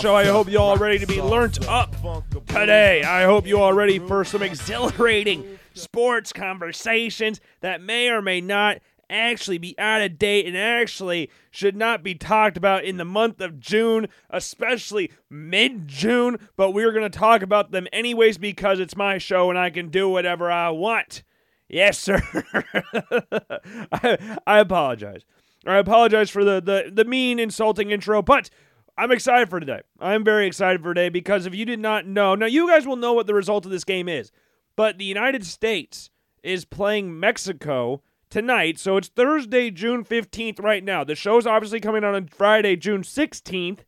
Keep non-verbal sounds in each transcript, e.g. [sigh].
Show. I hope you all ready to be learnt up today. I hope you all ready for some exhilarating sports conversations that may or may not actually be out of date and actually should not be talked about in the month of June, especially mid June. But we're going to talk about them anyways because it's my show and I can do whatever I want. Yes, sir. [laughs] I, I apologize. I apologize for the, the, the mean, insulting intro, but I'm excited for today. I'm very excited for today because if you did not know, now you guys will know what the result of this game is, but the United States is playing Mexico tonight. So it's Thursday, June 15th, right now. The show's obviously coming out on Friday, June 16th.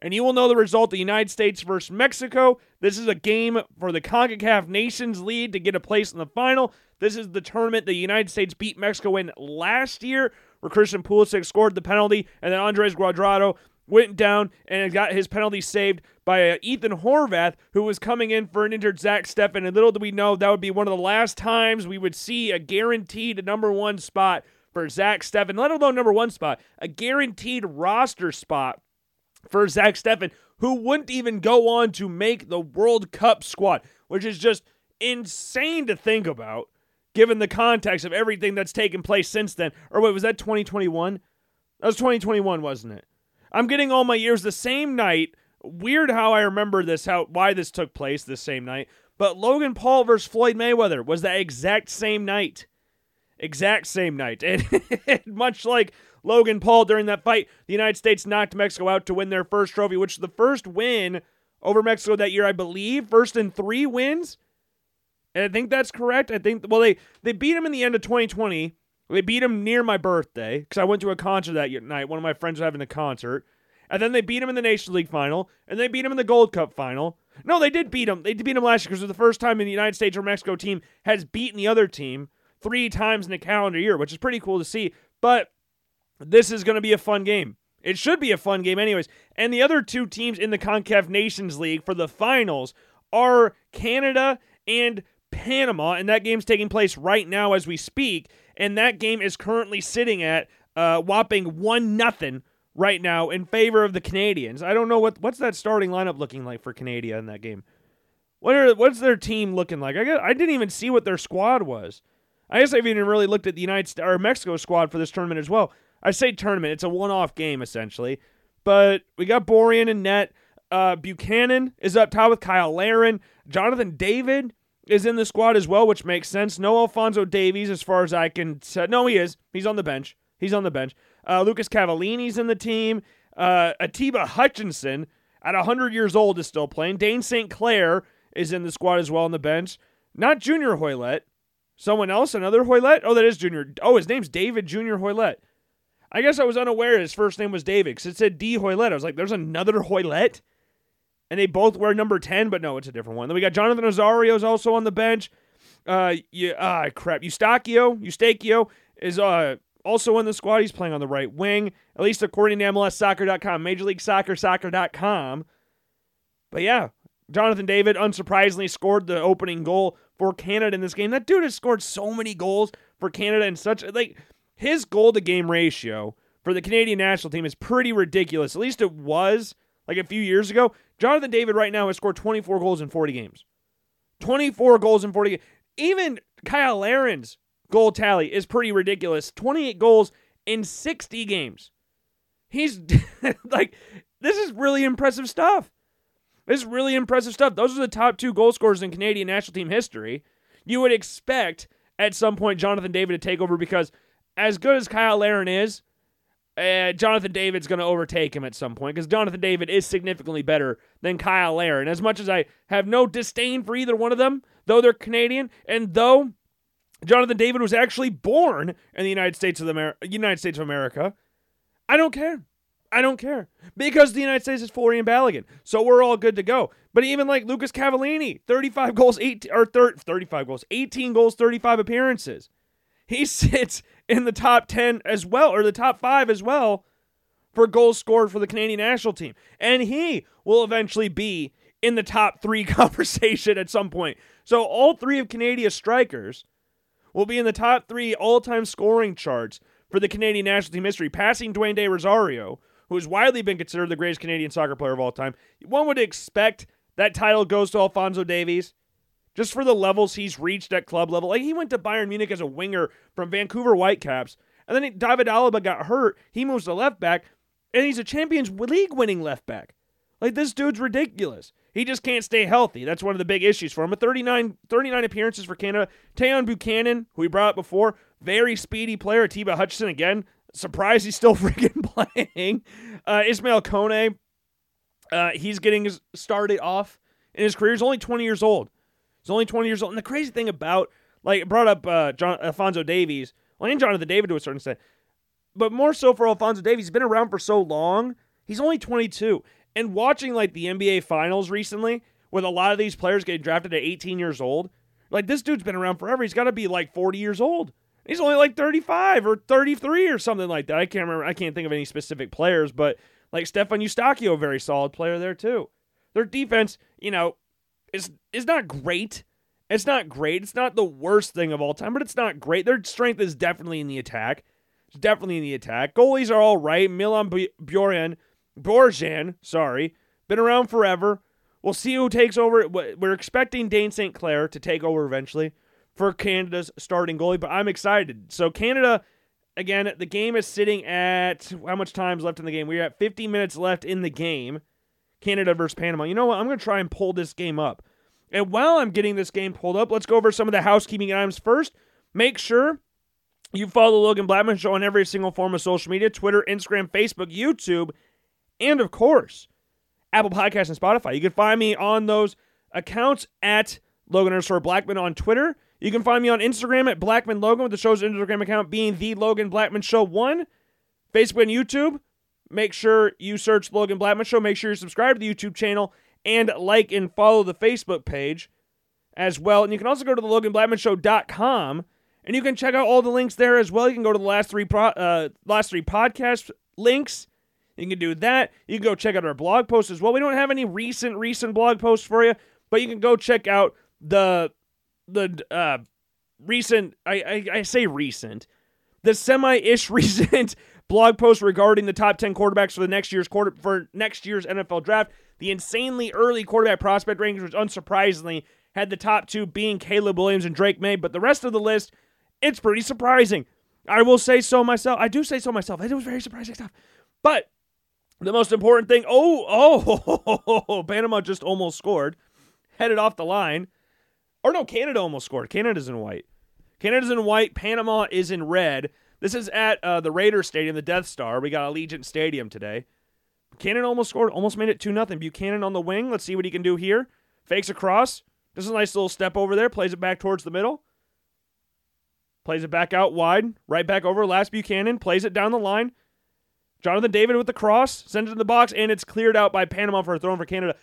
And you will know the result the United States versus Mexico. This is a game for the CONCACAF Nations League to get a place in the final. This is the tournament the United States beat Mexico in last year, where Christian Pulisic scored the penalty, and then Andres Guardado went down and got his penalty saved by uh, Ethan Horvath, who was coming in for an injured Zach Steffen. And little did we know that would be one of the last times we would see a guaranteed number one spot for Zach Steffen, let alone number one spot, a guaranteed roster spot for Zach Steffen, who wouldn't even go on to make the World Cup squad, which is just insane to think about, given the context of everything that's taken place since then. Or wait, was that 2021? That was 2021, wasn't it? I'm getting all my years the same night. Weird how I remember this, how why this took place this same night. But Logan Paul versus Floyd Mayweather was that exact same night. Exact same night. [laughs] And much like Logan Paul during that fight, the United States knocked Mexico out to win their first trophy, which is the first win over Mexico that year, I believe. First in three wins. And I think that's correct. I think, well, they, they beat him in the end of 2020. They beat him near my birthday because I went to a concert that night. One of my friends was having a concert. And then they beat him in the Nations League final. And they beat him in the Gold Cup final. No, they did beat him. They beat him last year because it was the first time in the United States or Mexico team has beaten the other team three times in a calendar year, which is pretty cool to see. But this is going to be a fun game. It should be a fun game, anyways. And the other two teams in the CONCACAF Nations League for the finals are Canada and Panama, and that game's taking place right now as we speak. And that game is currently sitting at uh, whopping one nothing right now in favor of the Canadians. I don't know what what's that starting lineup looking like for Canada in that game. What are what's their team looking like? I guess, I didn't even see what their squad was. I guess I haven't even really looked at the United or Mexico squad for this tournament as well. I say tournament; it's a one-off game essentially. But we got Borjan and net. Uh, Buchanan is up top with Kyle Larin. Jonathan David is in the squad as well, which makes sense. No Alfonso Davies, as far as I can. Say. No, he is. He's on the bench. He's on the bench. Uh, Lucas Cavallini's in the team. Uh, Atiba Hutchinson, at 100 years old, is still playing. Dayne St. Clair is in the squad as well on the bench. Not Junior Hoilett. Someone else, another Hoilett? Oh, that is Junior. Oh, his name's David Junior Hoilett. I guess I was unaware his first name was David because it said D Hoilett. I was like, there's another Hoilett? And they both wear number 10, but no, it's a different one. Then we got Jonathan Osorio's also on the bench. Uh, yeah, ah, crap. Eustaquio, Eustaquio is uh also in the squad. He's playing on the right wing, at least according to MLS MLSsoccer.com, Major League Soccer, soccer.com. But yeah, Jonathan David, unsurprisingly, scored the opening goal for Canada in this game. That dude has scored so many goals for Canada in such like his goal to game ratio for the Canadian national team is pretty ridiculous. At least it was like a few years ago. Jonathan David right now has scored 24 goals in 40 games. 24 goals in 40 games. Even Kyle Larin's goal tally is pretty ridiculous. 28 goals in 60 games. He's [laughs] like, this is really impressive stuff. This is really impressive stuff. Those are the top two goal scorers in Canadian national team history. You would expect at some point Jonathan David to take over because as good as Kyle Larin is, uh, Jonathan David's going to overtake him at some point because Jonathan David is significantly better than Kyle Larin. As much as I have no disdain for either one of them, though they're Canadian, and though Jonathan David was actually born in the United States of America, United States of America, I don't care. I don't care because the United States is Folarin Balogun, so we're all good to go. But even like Lucas Cavallini, 35 goals, 18 or 30, 35 goals, 18 goals, 35 appearances. He [laughs] sits in the top 10 as well, or the top five as well, for goals scored for the Canadian national team. And he will eventually be in the top three [laughs] conversation at some point. So all three of Canadia's strikers will be in the top three all time scoring charts for the Canadian national team history, passing Dwayne De Rosario, who has widely been considered the greatest Canadian soccer player of all time. One would expect that title goes to Alfonso Davies just for the levels he's reached at club level. Like he went to Bayern Munich as a winger from Vancouver Whitecaps, and then David Alaba got hurt. He moves to left back, and he's a Champions League winning left back. Like this dude's ridiculous. He just can't stay healthy. That's one of the big issues for him. A 39, 39 appearances for Canada. Tajon Buchanan, who we brought up before, very speedy player. Atiba Hutchinson again. Surprised he's still [laughs] freaking playing. Uh, Ismail Kone, uh, he's getting started off in his career. He's only 20 years old. He's only 20 years old. And the crazy thing about, like, brought up uh, John Alfonso Davies, well, and Jonathan David to a certain extent, but more so for Alfonso Davies. He's been around for so long. He's only 22. And watching, like, the NBA Finals recently, with a lot of these players getting drafted at 18 years old, like, this dude's been around forever. He's got to be, like, 40 years old. He's only like 35 or 33 or something like that. I can't remember. I can't think of any specific players, but like Stefan Eustaquio, very solid player there too. Their defense, you know, is is not great. It's not great. It's not the worst thing of all time, but it's not great. Their strength is definitely in the attack. It's definitely in the attack. Goalies are all right. Milan Bjorjan, Borjan, sorry, been around forever. We'll see who takes over. We're expecting Dayne St. Clair to take over eventually for Canada's starting goalie, but I'm excited. So Canada, again, the game is sitting at how much time's left in the game? We're at 50 minutes left in the game. Canada versus Panama. You know what? I'm going to try and pull this game up. And while I'm getting this game pulled up, let's go over some of the housekeeping items first. Make sure you follow Logan Blackman Show on every single form of social media Twitter, Instagram, Facebook, YouTube, and of course, Apple Podcasts and Spotify. You can find me on those accounts at Logan underscore Blackman on Twitter. You can find me on Instagram at Blackman Logan, with the show's Instagram account being the Logan Blackman Show One. Facebook and YouTube. Make sure you search Logan Blackman Show. Make sure you subscribe to the YouTube channel and like and follow the Facebook page as well. And you can also go to the LoganBlackmanShow.com and you can check out all the links there as well. You can go to the last three pro, uh, last three podcast links. You can do that. You can go check out our blog posts as well. We don't have any recent recent blog posts for you, but you can go check out the the uh, recent, I, I, I say recent, the semi-ish [laughs] recent blog post regarding the top 10 quarterbacks for the next year's quarter for next year's NFL draft. The insanely early quarterback prospect rankings, which unsurprisingly had the top two being Caleb Williams and Drake Maye, but the rest of the list, it's pretty surprising. I will say so myself. I do say so myself. It was very surprising stuff. But the most important thing, oh, oh, [laughs] Panama just almost scored, headed off the line. Or no, Canada almost scored. Canada's in white. Canada's in white. Panama is in red. This is at uh, the Raiders Stadium, the Death Star. We got Allegiant Stadium today. Cannon almost scored, almost made it 2 0. Buchanan on the wing. Let's see what he can do here. Fakes across. Does a nice little step over there. Plays it back towards the middle. Plays it back out wide. Right back over. Last Buchanan. Plays it down the line. Jonathan David with the cross. Sends it in the box. And it's cleared out by Panama for a throw for Canada.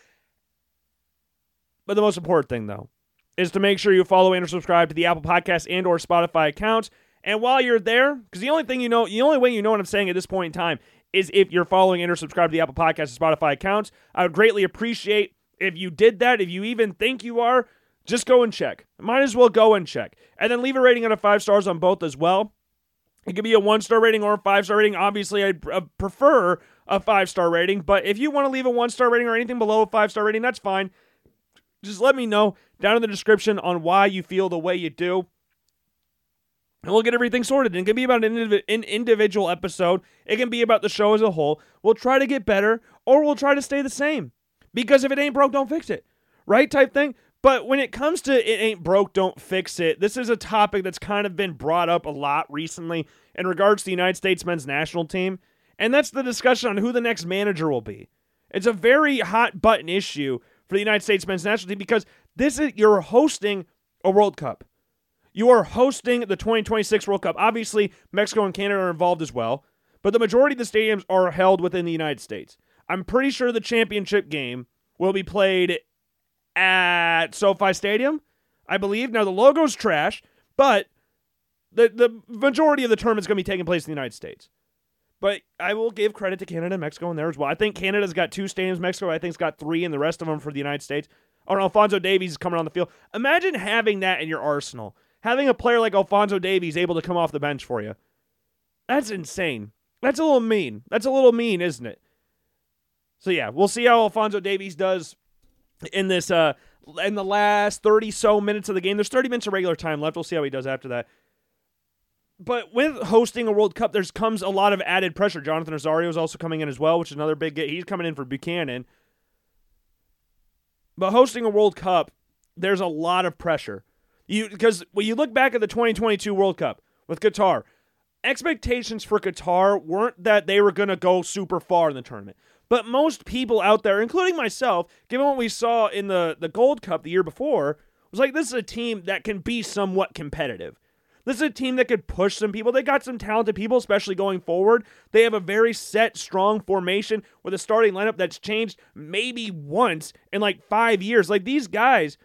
But the most important thing, though, is to make sure you follow and or subscribe to the Apple Podcast and or Spotify accounts. And while you're there, because the only thing you know, the only way you know what I'm saying at this point in time is if you're following and or subscribe to the Apple Podcast and Spotify accounts. I would greatly appreciate if you did that. If you even think you are, just go and check. Might as well go and check. And then leave a rating out of five stars on both as well. It could be a one star rating or a five star rating. Obviously, I'd uh, prefer a five star rating, but if you want to leave a one star rating or anything below a five star rating, that's fine. Just let me know down in the description on why you feel the way you do. And we'll get everything sorted. And it can be about an, indiv- an individual episode. It can be about the show as a whole. We'll try to get better or we'll try to stay the same. Because if it ain't broke, don't fix it. Right? Type thing. But when it comes to it ain't broke, don't fix it, this is a topic that's kind of been brought up a lot recently in regards to the United States men's national team. And that's the discussion on who the next manager will be. It's a very hot button issue for the United States men's national team because this is you're hosting a World Cup. You are hosting the 2026 World Cup. Obviously, Mexico and Canada are involved as well, but the majority of the stadiums are held within the United States. I'm pretty sure the championship game will be played at SoFi Stadium, I believe. Now the logo's trash, but the the majority of the tournament's going to be taking place in the United States. But I will give credit to Canada and Mexico in there as well. I think Canada's got two stadiums. Mexico, I think, has got three, and the rest of them for the United States. Or Alfonso Davies is coming on the field. Imagine having that in your arsenal. Having a player like Alfonso Davies able to come off the bench for you. That's insane. That's a little mean. That's a little mean, isn't it? So yeah, we'll see how Alfonso Davies does in this uh in the last 30 so minutes of the game. There's 30 minutes of regular time left. We'll see how he does after that. But with hosting a World Cup, there's comes a lot of added pressure. Jonathan Osorio is also coming in as well, which is another big get. He's coming in for Buchanan. But hosting a World Cup, there's a lot of pressure. You because when you look back at the 2022 World Cup with Qatar, expectations for Qatar weren't that they were going to go super far in the tournament. But most people out there, including myself, given what we saw in the, the Gold Cup the year before, was like, this is a team that can be somewhat competitive. This is a team that could push some people. They got some talented people, especially going forward. They have a very set, strong formation with a starting lineup that's changed maybe once in like five years. Like these guys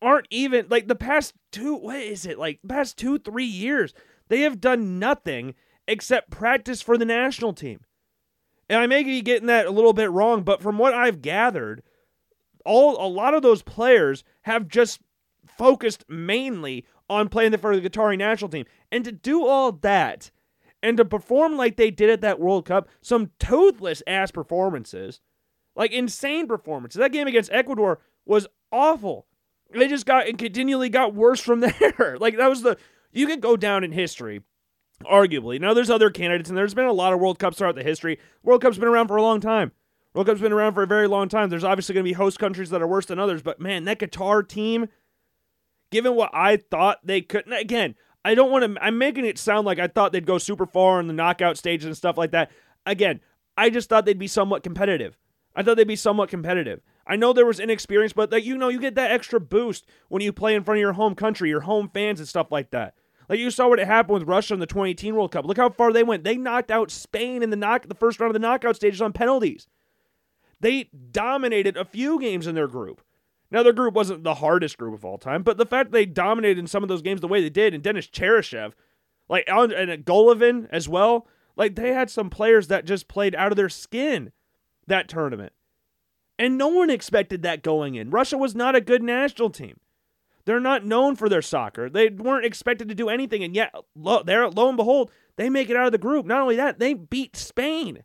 aren't even like the past two, what is it? Like past two, three years, they have done nothing except practice for the national team. And I may be getting that a little bit wrong, but from what I've gathered, all a lot of those players have just focused mainly on playing for the Qatari national team. And to do all that and to perform like they did at that World Cup, some toothless ass performances, like insane performances. That game against Ecuador was awful. They just got and continually got worse from [laughs] there. like that was the you could go down in history arguably. Now, there's other candidates, and there's been a lot of World Cups throughout the history. World Cup's been around for a long time. World Cup's been around for a very long time. There's obviously going to be host countries that are worse than others, but man, that Qatar team, given what I thought they could, not again, I don't want to, I'm making it sound like I thought they'd go super far in the knockout stages and stuff like that. Again, I just thought they'd be somewhat competitive. I thought they'd be somewhat competitive. I know there was inexperience, but like you know you get that extra boost when you play in front of your home country, your home fans and stuff like that. Like you saw what happened with Russia in the 2018 World Cup. Look how far they went. They knocked out Spain in the knock the first round of the knockout stages on penalties. They dominated a few games in their group. Now their group wasn't the hardest group of all time, but the fact they dominated in some of those games the way they did, and Denis Cheryshev, like and Golovin as well, like they had some players that just played out of their skin that tournament. And no one expected that going in. Russia was not a good national team. They're not known for their soccer. They weren't expected to do anything, and yet, lo, there, lo and behold, they make it out of the group. Not only that, they beat Spain,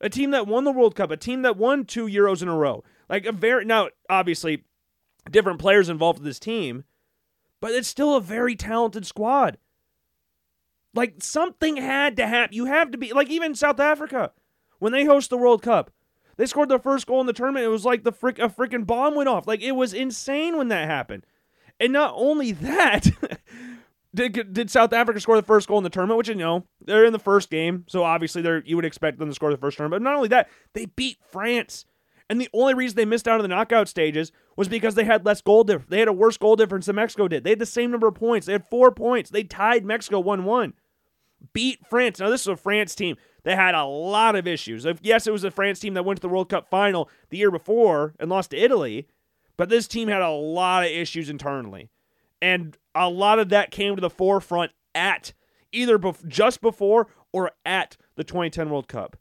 a team that won the World Cup, a team that won two Euros in a row. Like a very now, obviously, different players involved with this team, but it's still a very talented squad. Like something had to happen. You have to be like even South Africa when they host the World Cup. They scored their first goal in the tournament. It was like the frick a freaking bomb went off. Like it was insane when that happened. And not only [laughs] that, did, did South Africa score the first goal in the tournament, which you know, they're in the first game, so obviously they're you would expect them to score the first tournament. But not only that, they beat France. And the only reason they missed out on the knockout stages was because they had less goal difference. They had a worse goal difference than Mexico did. They had the same number of points. They had four points. They tied Mexico 1 1. Beat France. Now, this is a France team that had a lot of issues. Yes, it was a France team that went to the World Cup final the year before and lost to Italy, but this team had a lot of issues internally. And a lot of that came to the forefront at either bef- just before or at the 2010 World Cup.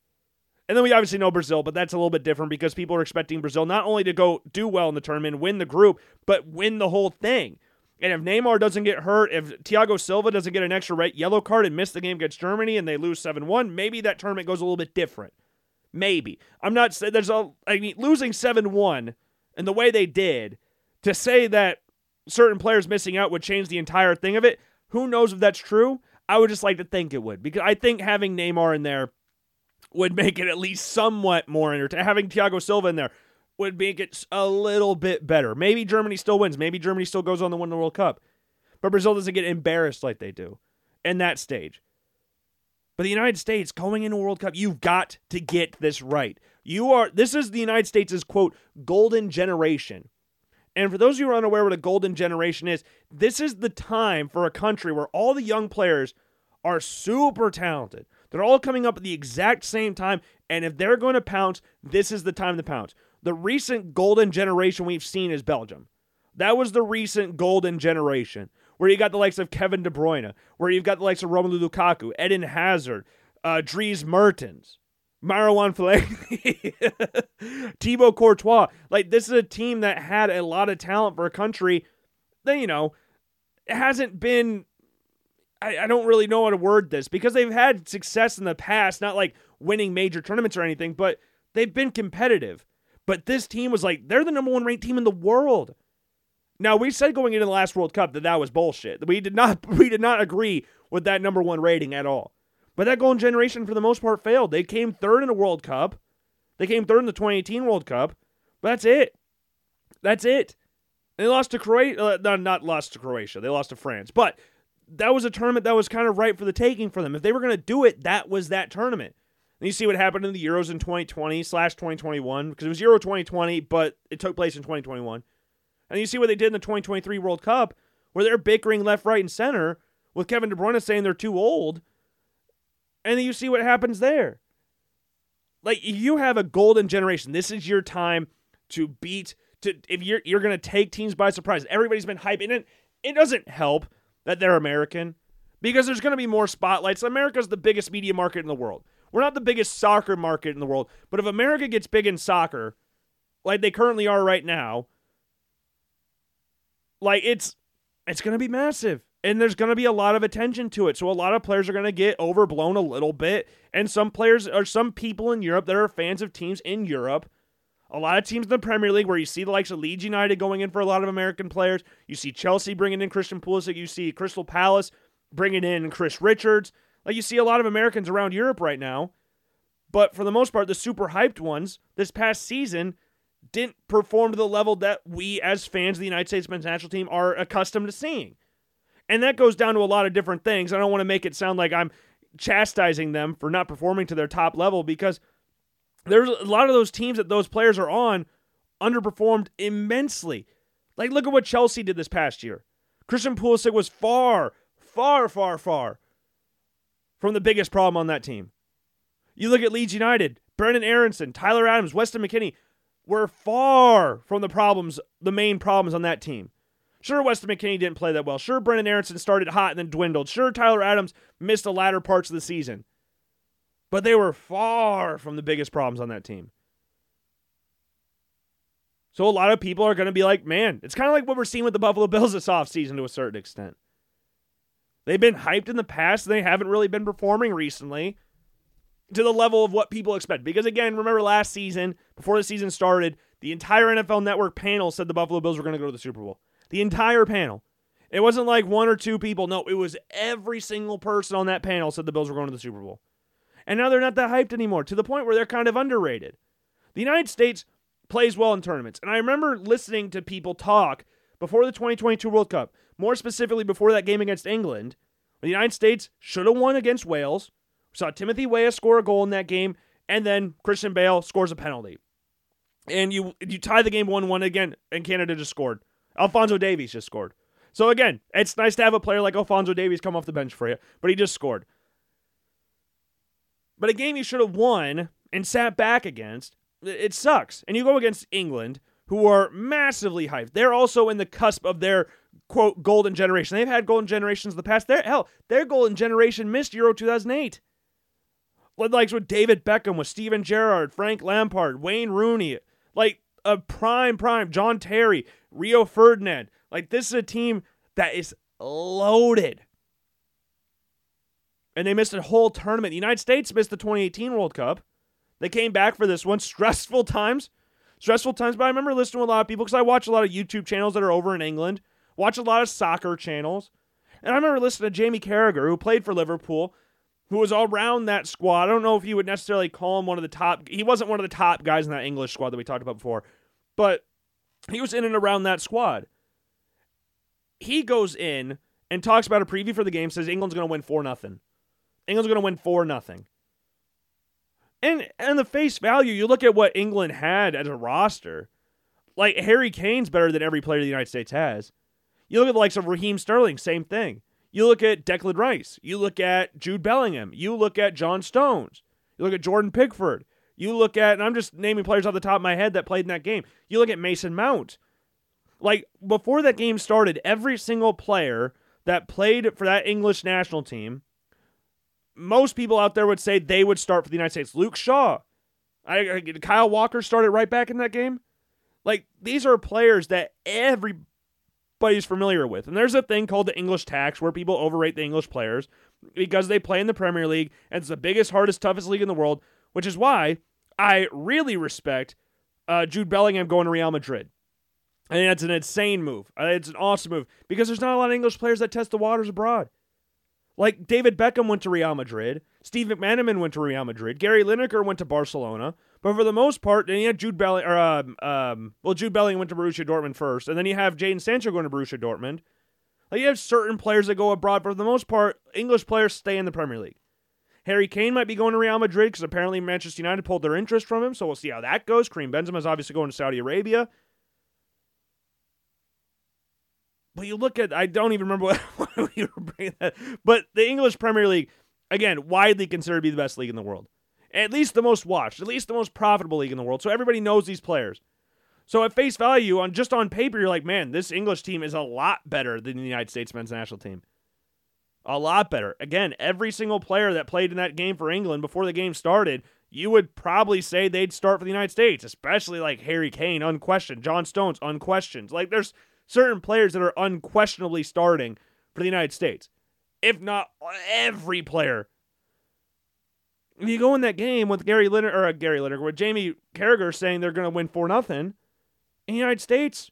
And then we obviously know Brazil, but that's a little bit different because people are expecting Brazil not only to go do well in the tournament, win the group, but win the whole thing. And if Neymar doesn't get hurt, if Thiago Silva doesn't get an extra red yellow card and miss the game against Germany and they lose 7 1, maybe that tournament goes a little bit different. Maybe. I'm not saying there's a, I mean, losing 7 1 and the way they did, to say that certain players missing out would change the entire thing of it, who knows if that's true? I would just like to think it would because I think having Neymar in there would make it at least somewhat more entertaining. Having Thiago Silva in there would make it a little bit better. Maybe Germany still wins. Maybe Germany still goes on to win the World Cup. But Brazil doesn't get embarrassed like they do in that stage. But the United States going into World Cup, you've got to get this right. You are this is the United States' quote golden generation. And for those of you who are unaware what a golden generation is, this is the time for a country where all the young players are super talented. They're all coming up at the exact same time, and if they're going to pounce, this is the time to pounce. The recent golden generation we've seen is Belgium. That was the recent golden generation, where you got the likes of Kevin De Bruyne, where you've got the likes of Romelu Lukaku, Eden Hazard, uh, Dries Mertens. Marwan Fellaini, [laughs] Thibaut Courtois. Like this is a team that had a lot of talent for a country that you know hasn't been I, I don't really know how to word this because they've had success in the past, not like winning major tournaments or anything, but they've been competitive. But this team was like, they're the number one ranked team in the world. Now we said going into the last World Cup that that was bullshit. We did not [laughs] we did not agree with that number one rating at all. But that golden generation for the most part failed. They came third in the World Cup. They came third in the 2018 World Cup. But that's it. That's it. They lost to Croatia. Uh, no, not lost to Croatia. They lost to France. But that was a tournament that was kind of right for the taking for them. If they were going to do it, that was that tournament. And you see what happened in the Euros in 2020 slash 2021 because it was Euro 2020, but it took place in 2021. And you see what they did in the 2023 World Cup, where they're bickering left, right, and center with Kevin De Bruyne saying they're too old. And then you see what happens there. Like you have a golden generation. This is your time to beat. To if you're you're gonna take teams by surprise. Everybody's been hyping it. It doesn't help that they're American because there's going to be more spotlights. America's the biggest media market in the world. We're not the biggest soccer market in the world, but if America gets big in soccer, like they currently are right now, like it's it's going to be massive. And there's going to be a lot of attention to it. So a lot of players are going to get overblown a little bit, and some players or some people in Europe that are fans of teams in Europe a lot of teams in the Premier League where you see the likes of Leeds United going in for a lot of American players. You see Chelsea bringing in Christian Pulisic. You see Crystal Palace bringing in Chris Richards. Like you see a lot of Americans around Europe right now. But for the most part, the super hyped ones this past season didn't perform to the level that we as fans of the United States men's national team are accustomed to seeing. And that goes down to a lot of different things. I don't want to make it sound like I'm chastising them for not performing to their top level because – there's a lot of those teams that those players are on underperformed immensely. Like, look at what Chelsea did this past year. Christian Pulisic was far, far, far, far from the biggest problem on that team. You look at Leeds United, Brenden Aaronson, Tyler Adams, Weston McKennie were far from the problems, the main problems on that team. Sure, Weston McKennie didn't play that well. Sure, Brenden Aaronson started hot and then dwindled. Sure, Tyler Adams missed the latter parts of the season but they were far from the biggest problems on that team. So a lot of people are going to be like, man, it's kind of like what we're seeing with the Buffalo Bills this offseason to a certain extent. They've been hyped in the past, and they haven't really been performing recently to the level of what people expect. Because again, remember last season, before the season started, the entire NFL Network panel said the Buffalo Bills were going to go to the Super Bowl. The entire panel. It wasn't like one or two people. No, it was every single person on that panel said the Bills were going to the Super Bowl. And now they're not that hyped anymore to the point where they're kind of underrated. The United States plays well in tournaments. And I remember listening to people talk before the 2022 World Cup, more specifically before that game against England. The United States should have won against Wales. We saw Timothy Weah score a goal in that game, and then Christian Bale scores a penalty. And you you tie the game 1 1 again, and Canada just scored. Alfonso Davies just scored. So again, it's nice to have a player like Alfonso Davies come off the bench for you, but he just scored. But a game you should have won and sat back against, it sucks. And you go against England, who are massively hyped. They're also in the cusp of their quote golden generation. They've had golden generations in the past. Their hell, their golden generation missed Euro 2008. Like with David Beckham, with Steven Gerrard, Frank Lampard, Wayne Rooney, like a prime prime John Terry, Rio Ferdinand. Like this is a team that is loaded and they missed a whole tournament. The United States missed the 2018 World Cup. They came back for this one. [laughs] Stressful times. Stressful times. But I remember listening to a lot of people because I watch a lot of YouTube channels that are over in England, watch a lot of soccer channels. And I remember listening to Jamie Carragher, who played for Liverpool, who was all around that squad. I don't know if you would necessarily call him one of the top. He wasn't one of the top guys in that English squad that we talked about before, but he was in and around that squad. He goes in and talks about a preview for the game, says England's going to win 4 nothing. England's going to win 4 nothing. And and the face value, you look at what England had as a roster. Like Harry Kane's better than every player the United States has. You look at the likes of Raheem Sterling, same thing. You look at Declan Rice. You look at Jude Bellingham. You look at John Stones. You look at Jordan Pickford. You look at, and I'm just naming players off the top of my head that played in that game. You look at Mason Mount. Like before that game started, every single player that played for that English national team most people out there would say they would start for the United States. Luke Shaw, I, I, Kyle Walker started right back in that game. Like these are players that everybody's familiar with. And there's a thing called the English tax where people overrate the English players because they play in the Premier League and it's the biggest, hardest, toughest league in the world, which is why I really respect uh, Jude Bellingham going to Real Madrid. I think that's an insane move. It's an awesome move because there's not a lot of English players that test the waters abroad. Like David Beckham went to Real Madrid, Steve McManaman went to Real Madrid, Gary Lineker went to Barcelona. But for the most part, and you had Jude Bellingham, or um, um, well, Jude Bellingham went to Borussia Dortmund first, and then you have Jadon Sancho going to Borussia Dortmund. Like you have certain players that go abroad, but for the most part, English players stay in the Premier League. Harry Kane might be going to Real Madrid because apparently Manchester United pulled their interest from him, so we'll see how that goes. Karim Benzema is obviously going to Saudi Arabia. But you look at, I don't even remember [laughs] what, we were bringing that, but the English Premier League, again, widely considered to be the best league in the world. At least the most watched, at least the most profitable league in the world. So everybody knows these players. So at face value, on just on paper, you're like, man, this English team is a lot better than the United States men's national team. A lot better. Again, every single player that played in that game for England before the game started, you would probably say they'd start for the United States, especially like Harry Kane, unquestioned. John Stones, unquestioned. Like there's certain players that are unquestionably starting for the United States. If not every player if you go in that game with Gary Lineker or uh, Gary Lineker with Jamie Carragher saying they're going to win four nothing, in the United States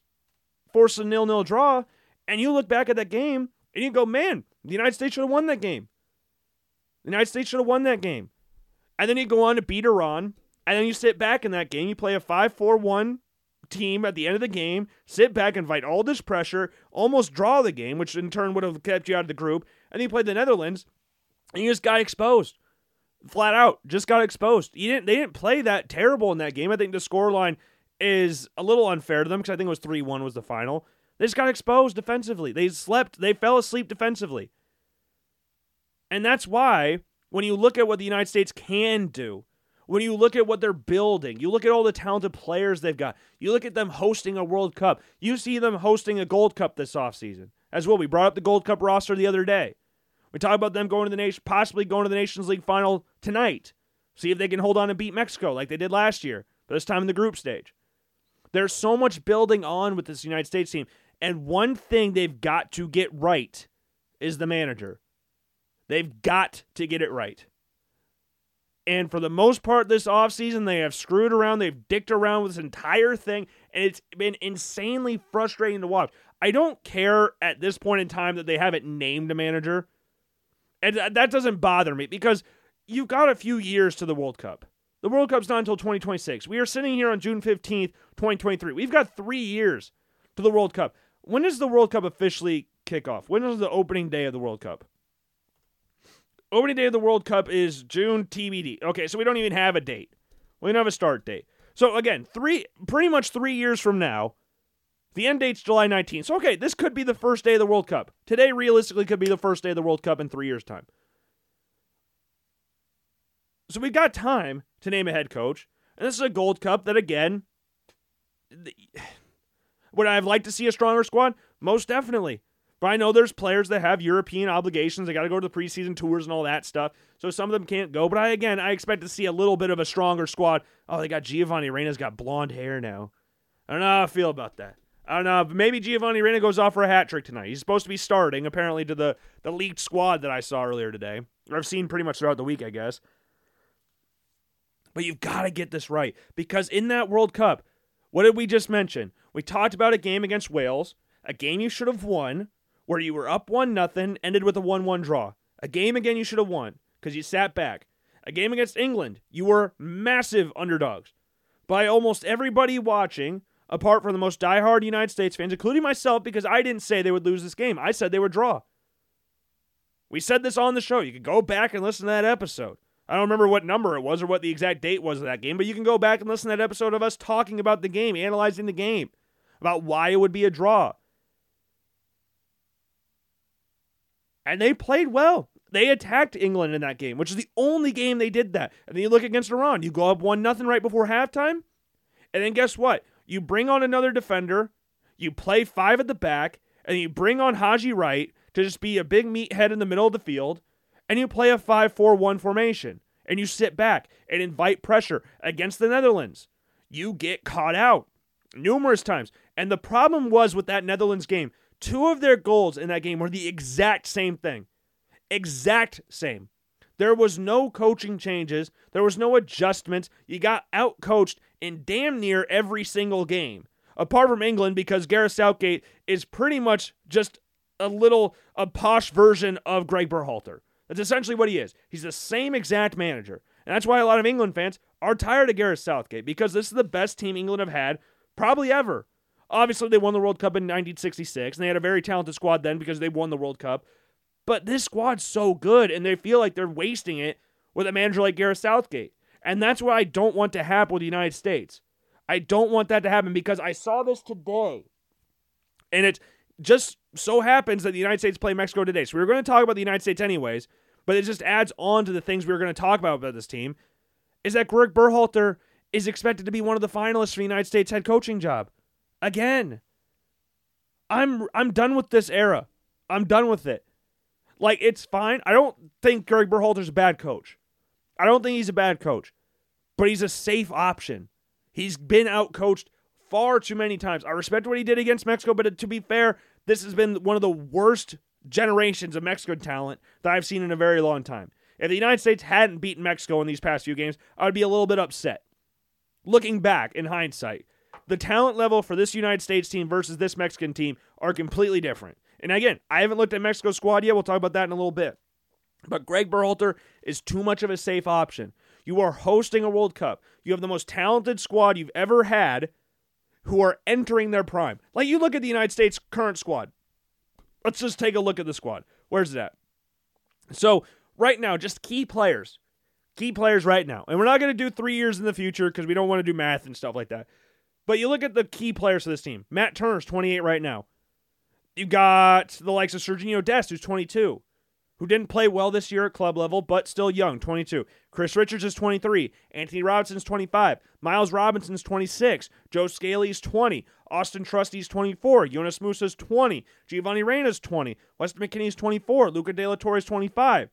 force a nil nil draw, and you look back at that game and you go, man, the United States should have won that game. The United States should have won that game, and then you go on to beat Iran, and then you sit back in that game, you play a five four one team at the end of the game, sit back and fight all this pressure, almost draw the game, which in turn would have kept you out of the group, and you played the Netherlands, and you just got exposed flat out just got exposed. You didn't they didn't play that terrible in that game. I think the scoreline is a little unfair to them because I think it was 3-1 was the final. They just got exposed defensively. They slept, they fell asleep defensively. And that's why when you look at what the United States can do, when you look at what they're building, you look at all the talented players they've got, you look at them hosting a World Cup, you see them hosting a Gold Cup this offseason as well. We brought up the Gold Cup roster the other day. We talk about them going to the nation, possibly going to the Nations League final tonight. See if they can hold on and beat Mexico like they did last year, but this time in the group stage. There's so much building on with this United States team. And one thing they've got to get right is the manager. They've got to get it right. And for the most part this offseason, they have screwed around. They've dicked around with this entire thing. And it's been insanely frustrating to watch. I don't care at this point in time that they haven't named a manager. And that doesn't bother me because you've got a few years to the World Cup. The World Cup's not until 2026. We are sitting here on June 15th, 2023. We've got three years to the World Cup. When does the World Cup officially kick off? When is the opening day of the World Cup? Opening day of the World Cup is June TBD. Okay, so we don't even have a date. We don't have a start date. So again, three pretty much three years from now, the end date's July 19th. So, okay, this could be the first day of the World Cup. Today, realistically, could be the first day of the World Cup in three years' time. So, we've got time to name a head coach. And this is a Gold Cup that, again, [sighs] would I have liked to see a stronger squad? Most definitely. But I know there's players that have European obligations. They got to go to the preseason tours and all that stuff. So some of them can't go. But I, again, I expect to see a little bit of a stronger squad. Oh, they got Giovanni Reyna's got blonde hair now. I don't know how I feel about that. I don't know. Maybe Giovanni Reyna goes off for a hat trick tonight. He's supposed to be starting, apparently, to the, the leaked squad that I saw earlier today. Or I've seen pretty much throughout the week, I guess. But you've got to get this right. Because in that World Cup, what did we just mention? We talked about a game against Wales, a game you should have won, where you were up 1 nothing, ended with a 1 1 draw. A game again you should have won because you sat back. A game against England, you were massive underdogs. By almost everybody watching, apart from the most diehard United States fans, including myself, because I didn't say they would lose this game. I said they would draw. We said this on the show. You can go back and listen to that episode. I don't remember what number it was or what the exact date was of that game, but you can go back and listen to that episode of us talking about the game, analyzing the game, about why it would be a draw. And they played well. They attacked England in that game, which is the only game they did that. And then you look against Iran, you go up one nothing right before halftime, and then guess what? You bring on another defender, you play five at the back, and you bring on Haji Wright to just be a big meathead in the middle of the field, and you play a 5 4 1 formation, and you sit back and invite pressure against the Netherlands. You get caught out numerous times. And the problem was with that Netherlands game, Two of their goals in that game were the exact same thing. Exact same. There was no coaching changes. There was no adjustments. You got out coached in damn near every single game. Apart from England, because Gareth Southgate is pretty much just a little a posh version of Gregg Berhalter. That's essentially what he is. He's the same exact manager. And that's why a lot of England fans are tired of Gareth Southgate because this is the best team England have had probably ever. Obviously, they won the World Cup in 1966, and they had a very talented squad then because they won the World Cup. But this squad's so good, and they feel like they're wasting it with a manager like Gareth Southgate. And that's what I don't want to happen with the United States. I don't want that to happen because I saw this today. And it just so happens that the United States play Mexico today. So we were going to talk about the United States anyways, but it just adds on to the things we were going to talk about about this team. Is that Gregg Berhalter is expected to be one of the finalists for the United States head coaching job. Again. I'm I'm done with this era. I'm done with it. Like it's fine. I don't think Gregg Berhalter's a bad coach. I don't think he's a bad coach, but he's a safe option. He's been outcoached far too many times. I respect what he did against Mexico, but to be fair, this has been one of the worst generations of Mexican talent that I've seen in a very long time. If the United States hadn't beaten Mexico in these past few games, I would be a little bit upset. Looking back in hindsight, the talent level for this United States team versus this Mexican team are completely different. And again, I haven't looked at Mexico's squad yet. We'll talk about that in a little bit. But Gregg Berhalter is too much of a safe option. You are hosting a World Cup. You have the most talented squad you've ever had who are entering their prime. Like you look at the United States current squad. Let's just take a look at the squad. Where's it at? So, right now, just key players. Key players right now. And we're not going to do three years in the future because we don't want to do math and stuff like that. But you look at the key players for this team. Matt Turner's 28 right now. You got the likes of Sergiño Dest, who's 22, who didn't play well this year at club level, but still young, 22. Chris Richards is 23. Antonee Robinson's 25. Miles Robinson's 26. Joe Scally's 20. Auston Trusty's 24. Yunus Musah's 20. Giovanni Reyna's 20. Weston McKennie's 24. Luca De La Torre's 25.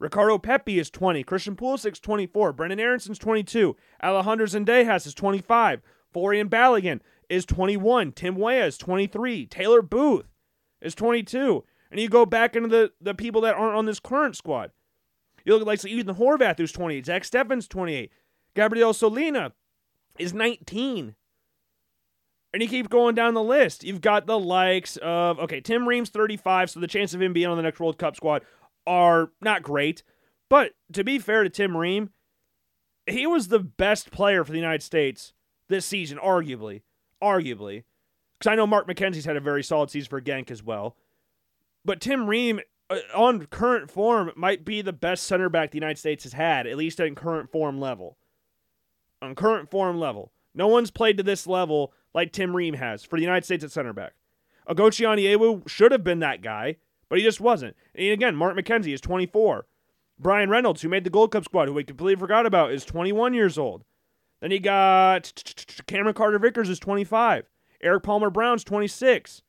Ricardo Pepi is 20. Christian Pulisic's 24. Brenden Aaronson's 22. Alejandro Zendejas is 25. Folarin Balogun is 21. Tim Weah is 23. Taylor Booth is 22. And you go back into the, the people that aren't on this current squad. You look at like Ethan Horvath, who's 28. Zach Steffen's 28. Gabriel Slonina is 19. And you keep going down the list. You've got the likes of, okay, Tim Ream's 35, so the chance of him being on the next World Cup squad are not great. But to be fair to Tim Ream, he was the best player for the United States this season, arguably arguably, because I know Mark McKenzie's had a very solid season for Genk as well. But Tim Ream, uh, on current form, might be the best center back the United States has had, at least at current form level. On current form level. No one's played to this level like Tim Ream has for the United States at center back. Oguchi Onyewu should have been that guy, but he just wasn't. And again, Mark McKenzie is 24. Bryan Reynolds, who made the Gold Cup squad, who we completely forgot about, is 21 years old. Then you got Cameron Carter Vickers is 25. Erik Palmer Brown's 26.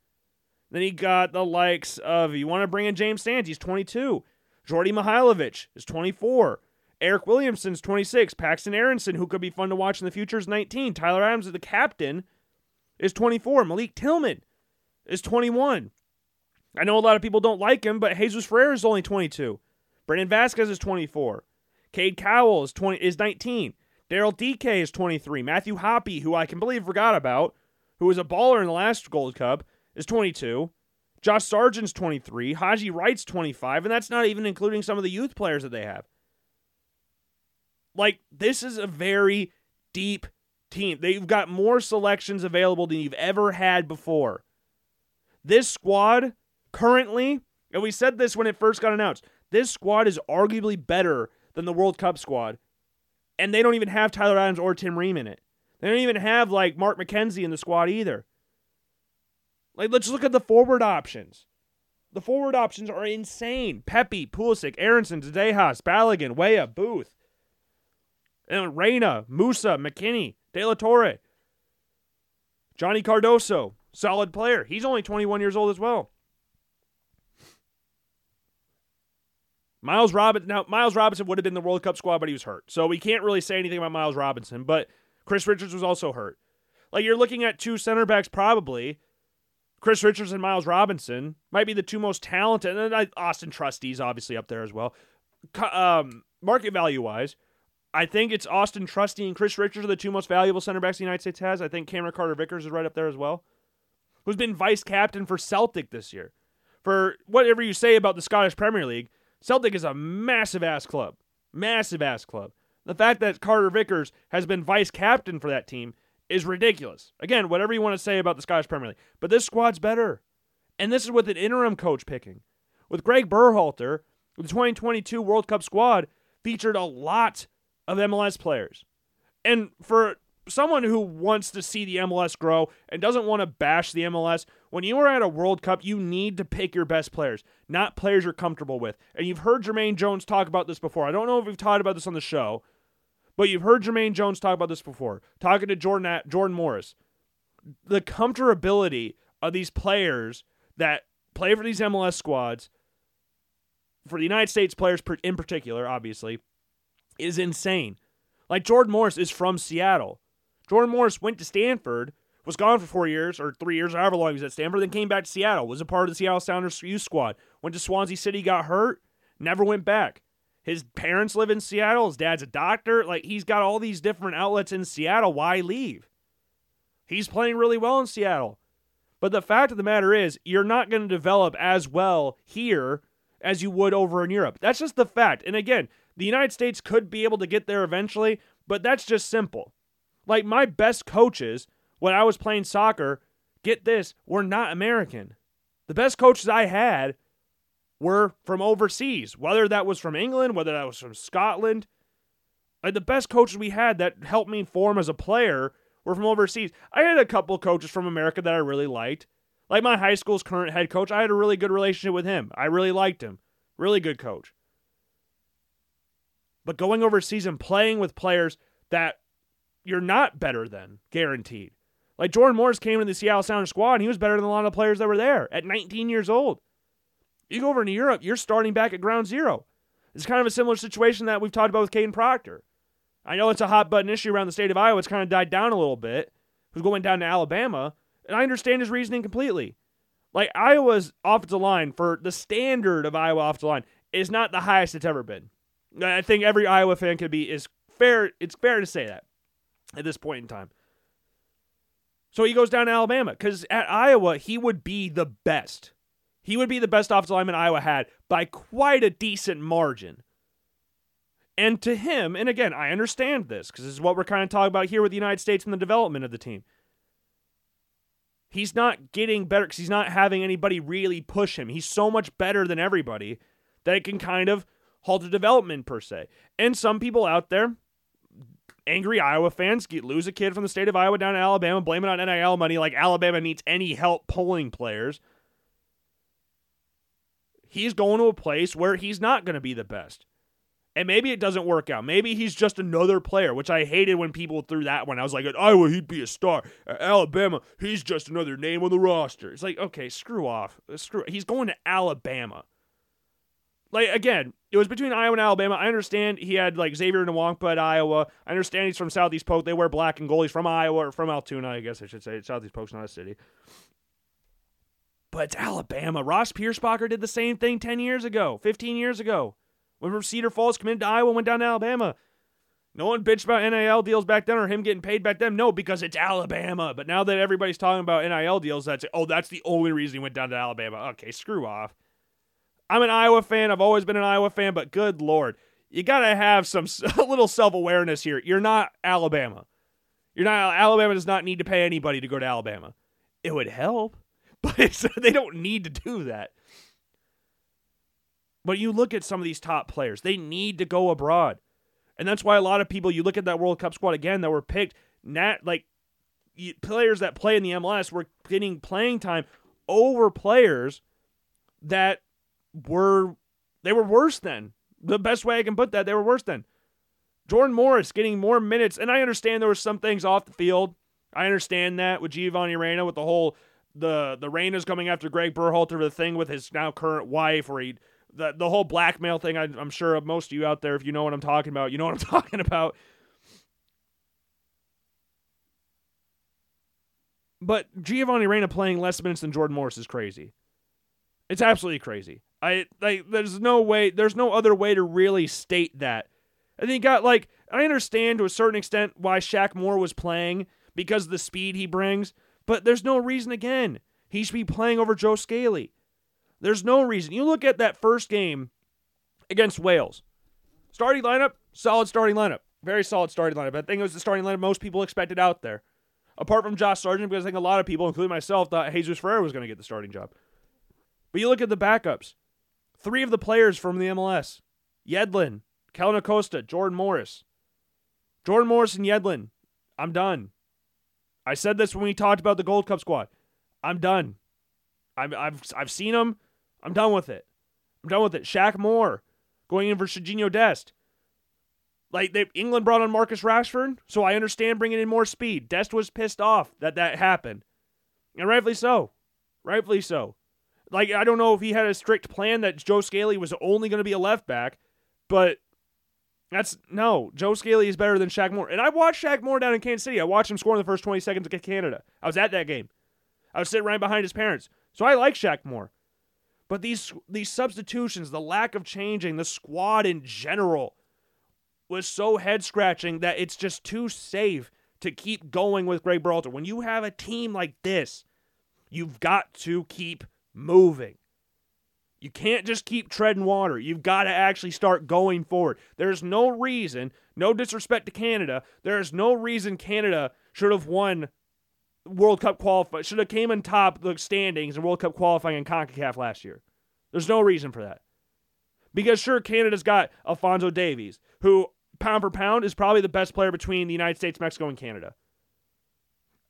Then you got the likes of, you want to bring in James Sands, he's 22. Djordje Mihailovic is 24. Eryk Williamson's 26. Paxton Aaronson, who could be fun to watch in the future, is 19. Tyler Adams, the captain, is 24. Malik Tillman is 21. I know a lot of people don't like him, but Jesus Ferreira is only 22. Brandon Vazquez is 24. Cade Cowell is 20 is 19. Daryl Dike is 23. Matthew Hoppe, who I can believe forgot about, who was a baller in the last Gold Cup, is 22. Josh Sargent's 23. Haji Wright's 25. And that's not even including some of the youth players that they have. Like, this is a very deep team. They've got more selections available than you've ever had before. This squad currently, and we said this when it first got announced, this squad is arguably better than the World Cup squad and they don't even have Tyler Adams or Tim Ream in it. They don't even have like Mark McKenzie in the squad either. Like, let's look at the forward options. The forward options are insane. Pepi, Pulisic, Aaronson, Zendejas, Balogun, Weah, Booth, and Reyna, Musah, McKennie, De La Torre, Johnny Cardoso, solid player. He's only 21 years old as well. Miles Robinson now Miles Robinson would have been the World Cup squad, but he was hurt. So we can't really say anything about Miles Robinson, but Chris Richards was also hurt. Like you're looking at two center backs probably. Chris Richards and Miles Robinson might be the two most talented, and Auston Trusty's obviously up there as well. Um, market value wise, I think it's Auston Trusty and Chris Richards are the two most valuable center backs the United States has. I think Cameron Carter Vickers is right up there as well, who's been vice captain for Celtic this year. For whatever you say about the Scottish Premier League, Celtic is a massive ass club. Massive ass club. The fact that Carter Vickers has been vice captain for that team is ridiculous. Again, whatever you want to say about the Scottish Premier League, but this squad's better. And this is with an interim coach picking. With Gregg Berhalter, the 2022 World Cup squad featured a lot of MLS players. And for someone who wants to see the MLS grow and doesn't want to bash the MLS, when you are at a World Cup, you need to pick your best players, not players you're comfortable with. And you've heard Jermaine Jones talk about this before. I don't know if we've talked about this on the show, but you've heard Jermaine Jones talk about this before, talking to Jordan Jordan Morris. The comfortability of these players that play for these MLS squads, for the United States players in particular, obviously, is insane. Like Jordan Morris is from Seattle. Jordan Morris went to Stanford, was gone for four years or three years, however long he was at Stanford, then came back to Seattle, was a part of the Seattle Sounders youth squad, went to Swansea City, got hurt, never went back. His parents live in Seattle. His dad's a doctor. Like, he's got all these different outlets in Seattle. Why leave? He's playing really well in Seattle. But the fact of the matter is, you're not going to develop as well here as you would over in Europe. That's just the fact. And again, the United States could be able to get there eventually, but that's just simple. Like, my best coaches when I was playing soccer, get this, were not American. The best coaches I had were from overseas, whether that was from England, whether that was from Scotland. Like the best coaches we had that helped me form as a player were from overseas. I had a couple coaches from America that I really liked. Like my high school's current head coach, I had a really good relationship with him. I really liked him. Really good coach. But going overseas and playing with players that you're not better than, guaranteed. Like Jordan Morris came into the Seattle Sounders squad and he was better than a lot of the players that were there at 19 years old. You go over to Europe, you're starting back at ground zero. It's kind of a similar situation that we've talked about with Kadyn Proctor. I know it's a hot button issue around the state of Iowa. It's kind of died down a little bit. Who's going down to Alabama, and I understand his reasoning completely. Like Iowa's offensive line for the standard of Iowa offensive line is not the highest it's ever been. I think every Iowa fan could be is fair. It's fair to say that at this point in time. So he goes down to Alabama because at Iowa he would be the best. He would be the best offensive lineman Iowa had by quite a decent margin. And to him, and again, I understand this because this is what we're kind of talking about here with the United States and the development of the team. He's not getting better because he's not having anybody really push him. He's so much better than everybody that it can kind of halt the development per se. And some people out there, angry Iowa fans, get, lose a kid from the state of Iowa down to Alabama, blame it on NIL money like Alabama needs any help pulling players he's going to a place where he's not going to be the best. And maybe it doesn't work out. Maybe he's just another player, which I hated when people threw that one. I was like, at Iowa, he'd be a star. At Alabama, he's just another name on the roster. It's like, okay, screw off. Screw. He's going to Alabama. Like again, it was between Iowa and Alabama. I understand he had like Xavier Nwankpa at Iowa. I understand he's from Southeast Polk. They wear black and gold. He's from Iowa or from Altoona, I guess I should say. Southeast Polk's not a city. But it's Alabama. Ross Pierschbacher did the same thing 10 years ago, 15 years ago. Went from Cedar Falls, committed to Iowa, went down to Alabama. No one bitched about NIL deals back then or him getting paid back then. No, because it's Alabama. But now that everybody's talking about NIL deals, that's oh, that's the only reason he went down to Alabama. Okay, screw off. I'm an Iowa fan. I've always been an Iowa fan, but good lord, you gotta have some [laughs] a little self awareness here. You're not Alabama. You're not Alabama. Does not need to pay anybody to go to Alabama. It would help. [laughs] but they don't need to do that. But you look at some of these top players, they need to go abroad. And that's why a lot of people, you look at that World Cup squad again that were picked, not like players that play in the MLS were getting playing time over players that were they were worse than. The best way I can put that, they were worse than. Jordan Morris getting more minutes, and I understand there were some things off the field. I understand that with Giovanni Reyna with the whole the the Reyna's coming after Gregg Berhalter the thing with his now current wife, where he the the whole blackmail thing. I, I'm sure most of you out there, if you know what I'm talking about, you know what I'm [laughs] talking about. But Giovanni Reyna playing less minutes than Jordan Morris is crazy. It's absolutely crazy. I like there's no way there's no other way to really state that. And you got like I understand to a certain extent why Shaq Moore was playing because of the speed he brings, but there's no reason again. He should be playing over Joe Scally. There's no reason. You look at that first game against Wales. Starting lineup, solid starting lineup. Very solid starting lineup. I think it was the starting lineup most people expected out there. Apart from Josh Sargent, because I think a lot of people, including myself, thought Jesus Ferreira was going to get the starting job. But you look at the backups. Three of the players from the MLS Yedlin, Kellyn Acosta, Jordan Morris. Jordan Morris and Yedlin, I'm done. I said this when we talked about the Gold Cup squad. I'm done. I've, I've, I've seen them. I'm done with it. I'm done with it. Shaq Moore going in for Serginho Dest. Like they, England brought on Marcus Rashford, so I understand bringing in more speed. Dest was pissed off that that happened, and rightfully so. Rightfully so. Like I don't know if he had a strict plan that Joe Scally was only going to be a left back, but that's no. Joe Scally is better than Shaq Moore, and I watched Shaq Moore down in Kansas City. I watched him score in the first 20 seconds against Canada. I was at that game. I was sitting right behind his parents, so I like Shaq Moore. But these these substitutions, the lack of changing, the squad in general was so head scratching that it's just too safe to keep going with Gregg Berhalter. When you have a team like this, you've got to keep moving. You can't just keep treading water. You've got to actually start going forward. There's no reason, no disrespect to Canada, there's no reason Canada should have won World Cup qualify should have came in top the standings in World Cup qualifying in CONCACAF last year. There's no reason for that. Because sure, Canada's got Alfonso Davies, who pound for pound is probably the best player between the United States, Mexico, and Canada.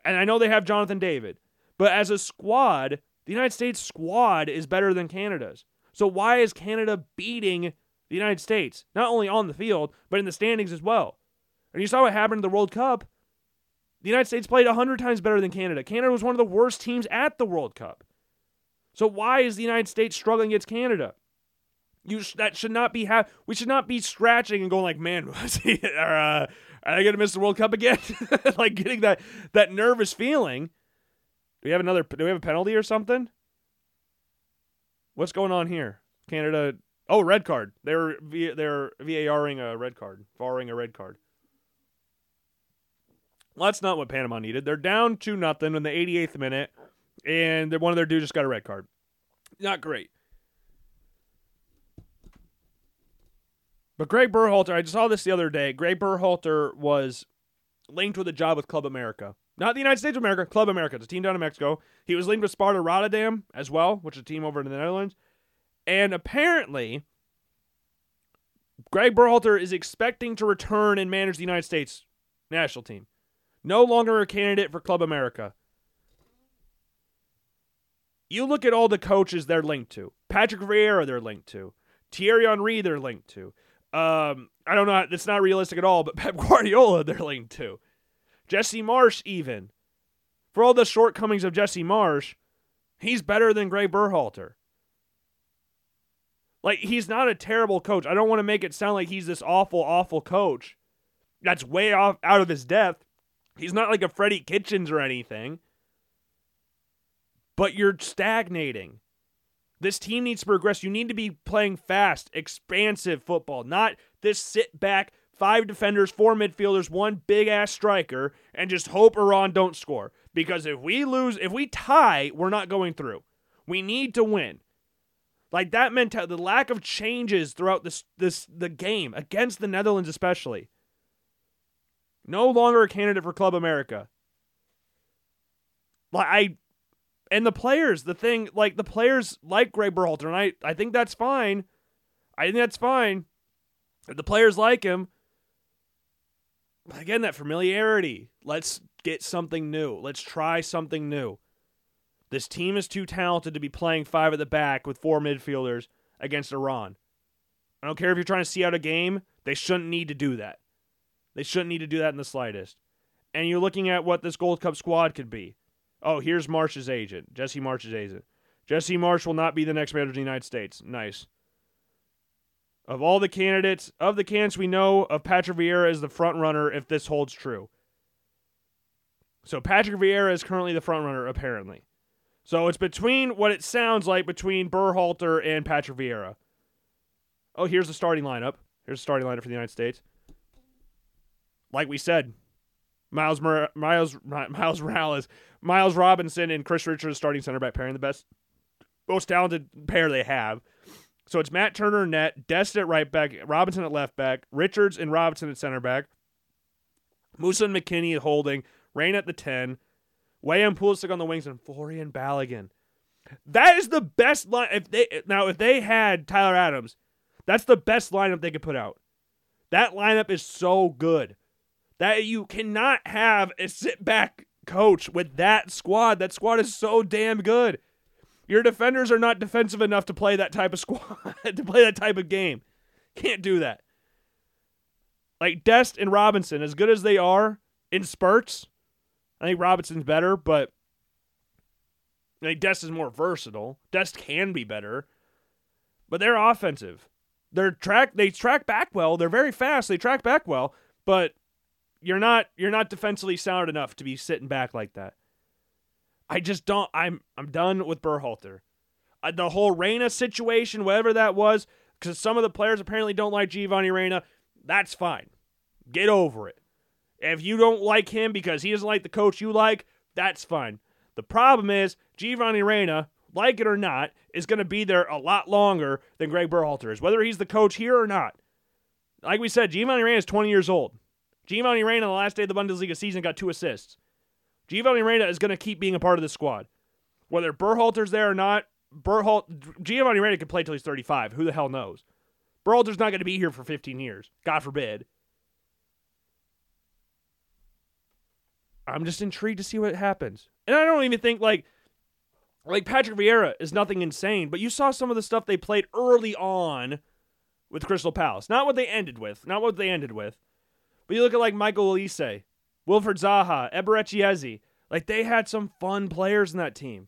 And I know they have Jonathan David, but as a squad, the United States squad is better than Canada's. So why is Canada beating the United States? Not only on the field, but in the standings as well. And you saw what happened in the World Cup. The United States played 100 times better than Canada. Canada was one of the worst teams at the World Cup. So why is the United States struggling against Canada? You sh- that should not be ha- we should not be scratching and going like, man, [laughs] was he, or, uh, are they gonna miss the World Cup again? [laughs] like getting that that nervous feeling. Do we have another? Do we have a penalty or something? What's going on here? Canada. Oh, red card. They're they're VARing a red card, VARing a red card. Well, that's not what Panama needed. They're down two nothing in the 88th minute, and one of their dudes just got a red card. Not great. But Gregg Berhalter, I just saw this the other day. Gregg Berhalter was linked with a job with Club America. Not the United States of America, Club America. It's a team down in Mexico. He was linked with Sparta Rotterdam as well, which is a team over in the Netherlands. And apparently, Gregg Berhalter is expecting to return and manage the United States national team. No longer a candidate for Club America. You look at all the coaches they're linked to. Patrick Vieira, they're linked to. Thierry Henry, they're linked to. Um, I don't know. It's not realistic at all, but [laughs] Pep Guardiola, they're linked to. Jesse Marsch, even. For all the shortcomings of Jesse Marsch, he's better than Gray Berhalter. Like, he's not a terrible coach. I don't want to make it sound like he's this awful, awful coach that's way off out of his depth. He's not like a Freddie Kitchens or anything. But you're stagnating. This team needs to progress. You need to be playing fast, expansive football, not this sit back, five defenders, four midfielders, one big ass striker, and just hope Iran don't score. Because if we lose, if we tie, we're not going through. We need to win. Like that mentality, the lack of changes throughout this this the game against the Netherlands, especially. No longer a candidate for Club America. Like I and the players, the thing, like the players like Gregg Berhalter, and I, I think that's fine. I think that's fine. If the players like him, again, that familiarity. Let's get something new. Let's try something new. This team is too talented to be playing five at the back with four midfielders against Iran. I don't care if you're trying to see out a game, they shouldn't need to do that. They shouldn't need to do that in the slightest. And you're looking at what this Gold Cup squad could be. Oh, here's Marsch's agent. Jesse Marsch's agent. Jesse Marsch will not be the next manager of the United States. Nice. Of all the candidates, of the candidates we know of Patrick Vieira is the front runner if this holds true. So Patrick Vieira is currently the front runner, apparently. So it's between what it sounds like between Berhalter and Patrick Vieira. Oh, here's the starting lineup. Here's the starting lineup for the United States. Like we said, Miles Mor- Miles Miles Morales, Miles Robinson, and Chris Richards starting center back pairing, the best, most talented pair they have. So it's Matt Turner net, Dest at right back, Robinson at left back, Richards and Robinson at center back, Musah and McKennie at holding, Rain at the ten, Wayne Pulisic on the wings, and Folarin Balogun. That is the best line. If they now, if they had Tyler Adams, that's the best lineup they could put out. That lineup is so good that you cannot have a sit back coach with that squad. That squad is so damn good. Your defenders are not defensive enough to play that type of squad, [laughs] to play that type of game. Can't do that. Like Dest and Robinson, as good as they are in spurts, I think Robinson's better, but I think Dest is more versatile. Dest can be better, but they're offensive. They're track they track back well. They're very fast. They track back well, but you're not you're not defensively sound enough to be sitting back like that. I just don't. I'm I'm done with Berhalter. Uh, the whole Reyna situation, whatever that was, because some of the players apparently don't like Giovanni Reyna. That's fine. Get over it. If you don't like him because he doesn't like the coach you like, that's fine. The problem is Giovanni Reyna, like it or not, is going to be there a lot longer than Gregg Berhalter is, whether he's the coach here or not. Like we said, Giovanni Reyna is 20 years old. Giovanni Reyna, the last day of the Bundesliga season, got two assists. Giovanni Reyna is going to keep being a part of the squad. Whether Berhalter's there or not, Berhalt, Giovanni Reyna could play till he's 35. Who the hell knows? Berhalter's not going to be here for 15 years. God forbid. I'm just intrigued to see what happens. And I don't even think like like Patrick Vieira is nothing insane, but you saw some of the stuff they played early on with Crystal Palace. Not what they ended with. Not what they ended with. But you look at like Michael Olise, Wilfried Zaha, Eberechi Like they had some fun players in that team.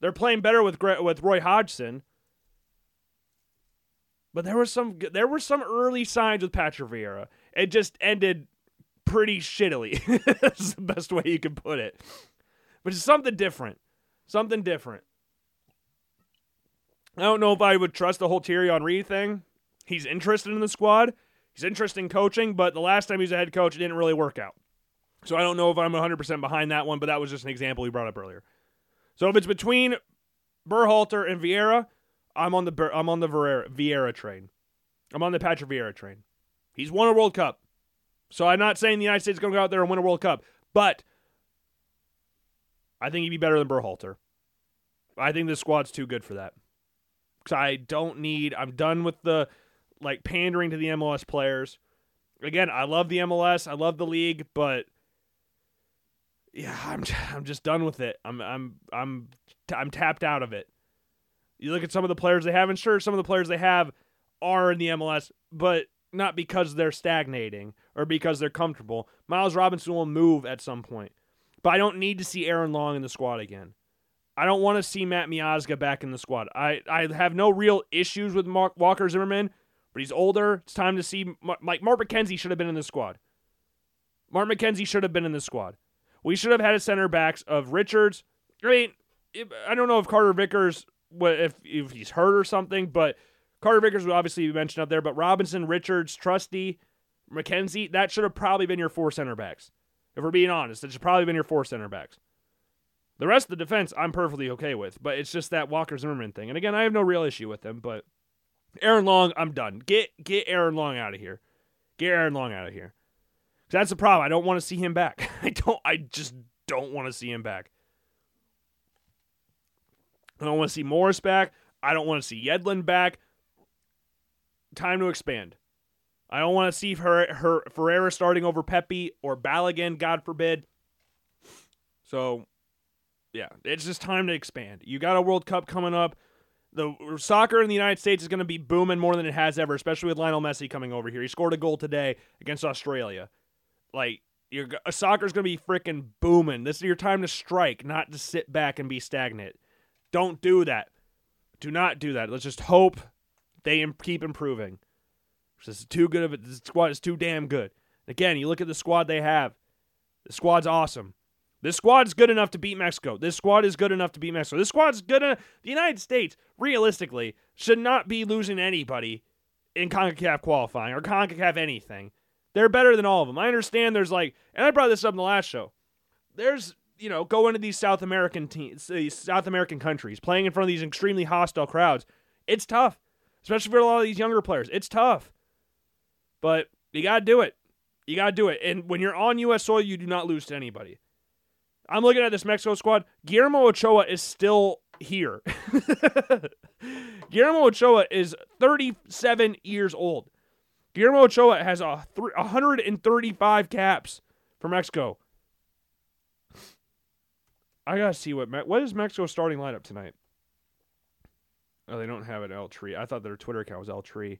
They're playing better with with Roy Hodgson. But there was some there were some early signs with Patrick Vieira. It just ended pretty shittily. [laughs] That's the best way you can put it. But it's something different. Something different. I don't know if I would trust the whole Thierry Henry thing. He's interested in the squad. He's interested in coaching, but the last time he was a head coach, it didn't really work out. So I don't know if I'm 100% behind that one, but that was just an example we brought up earlier. So if it's between Berhalter and Vieira, I'm on the I'm on the Vieira, Vieira train. I'm on the Patrick Vieira train. He's won a World Cup. So I'm not saying the United States is going to go out there and win a World Cup, but I think he'd be better than Berhalter. I think this squad's too good for that. Because I don't need. I'm done with the like pandering to the MLS players. Again, I love the MLS. I love the league, but yeah, I'm [laughs] I'm just done with it. I'm I'm I'm I'm tapped out of it. You look at some of the players they have, and sure, some of the players they have are in the MLS, but not because they're stagnating or because they're comfortable. Miles Robinson will move at some point. But I don't need to see Aaron Long in the squad again. I don't want to see Matt Miazga back in the squad. I, I have no real issues with Mark Walker Zimmerman, but he's older. It's time to see. Like, Mark McKenzie should have been in the squad. Mark McKenzie should have been in the squad. We should have had a center backs of Richards. I mean, I don't know if Carter Vickers, if, if he's hurt or something, but Carter Vickers would obviously be mentioned up there, but Robinson, Richards, Trusty, McKenzie, that should have probably been your four center backs. If we're being honest, it should probably been your four center backs. The rest of the defense, I'm perfectly okay with, but it's just that Walker Zimmerman thing. And again, I have no real issue with him, but Aaron Long, I'm done. Get get Aaron Long out of here. Get Aaron Long out of here. That's the problem. I don't want [laughs] to see him back. I don't. I just don't want to see him back. I don't want to see Morris back. I don't want to see Yedlin back time to expand. I don't want to see her, her Ferreira starting over Pepi or Balogun, God forbid. So, yeah, it's just time to expand. You got a World Cup coming up. The soccer in the United States is going to be booming more than it has ever, especially with Lionel Messi coming over here. He scored a goal today against Australia. Like, your soccer's to be freaking booming. This is your time to strike, not to sit back and be stagnant. Don't do that. Do not do that. Let's just hope they keep improving. This is too good of it. This squad is too damn good. Again, you look at the squad they have. The squad's awesome. This squad's good enough to beat Mexico. This squad is good enough to beat Mexico. This squad's good enough. The United States, realistically, should not be losing anybody in CONCACAF qualifying or CONCACAF anything. They're better than all of them. I understand there's like, and I brought this up in the last show. There's, you know, going to these South American teams, these South American countries, playing in front of these extremely hostile crowds. It's tough, especially for a lot of these younger players. It's tough, but you got to do it. You got to do it. And when you're on U.S. soil, you do not lose to anybody. I'm looking at this Mexico squad. Guillermo Ochoa is still here. [laughs] Guillermo Ochoa is 37 years old. Guillermo Ochoa has a th- 135 caps for Mexico. I gotta see what Me- what is Mexico's starting lineup tonight. Oh, they don't have it. El Tri. I thought their Twitter account was El Tri.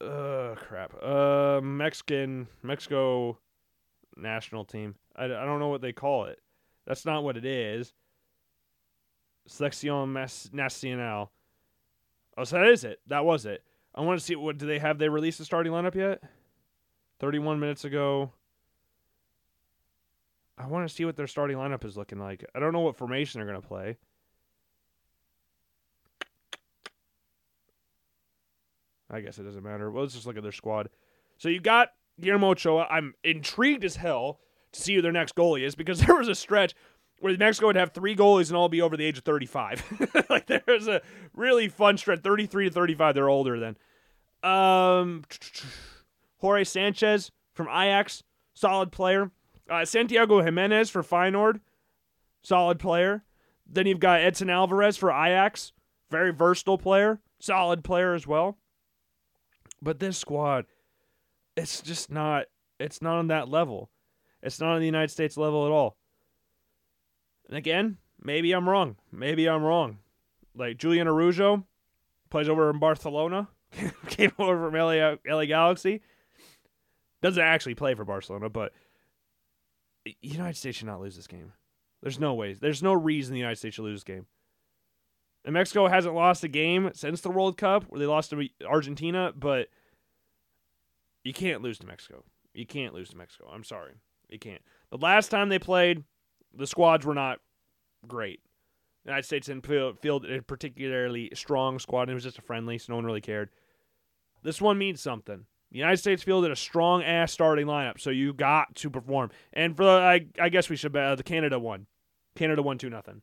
Uh, crap. Uh, Mexican Mexico national team. I, I don't know what they call it. That's not what it is. Selección Nacional. Oh, so that is it. That was it. I want to see what do they have they released the starting lineup yet? 31 minutes ago. I want to see what their starting lineup is looking like. I don't know what formation they're going to play. I guess it doesn't matter. Well, let's just look at their squad. So you got Guillermo Ochoa. I'm intrigued as hell to see who their next goalie is because [laughs] there was a stretch where Mexico would have three goalies and all be over the age of 35. [laughs] like there's a really fun stretch. 33 to 35, they're older than. Um, [tsk] Jorge Sanchez from Ajax, solid player. Uh, Santiago Jimenez for Feyenoord, solid player. Then you've got Edson Alvarez for Ajax, very versatile player, solid player as well. But this squad, it's just not. It's not on that level. It's not on the United States level at all. And again, maybe I'm wrong. Maybe I'm wrong. Like Julian Araujo plays over in Barcelona, [laughs] came over from LA, LA Galaxy. Doesn't actually play for Barcelona, but United States should not lose this game. There's no way. There's no reason the United States should lose this game. And Mexico hasn't lost a game since the World Cup, where they lost to Argentina, but you can't lose to Mexico. You can't lose to Mexico. I'm sorry. You can't. The last time they played, the squads were not great. United States didn't field a particularly strong squad. And it was just a friendly, so no one really cared. This one means something. The United States fielded a strong ass starting lineup, so you got to perform. And for the, I, I guess we should uh, the Canada won. Canada won two nothing.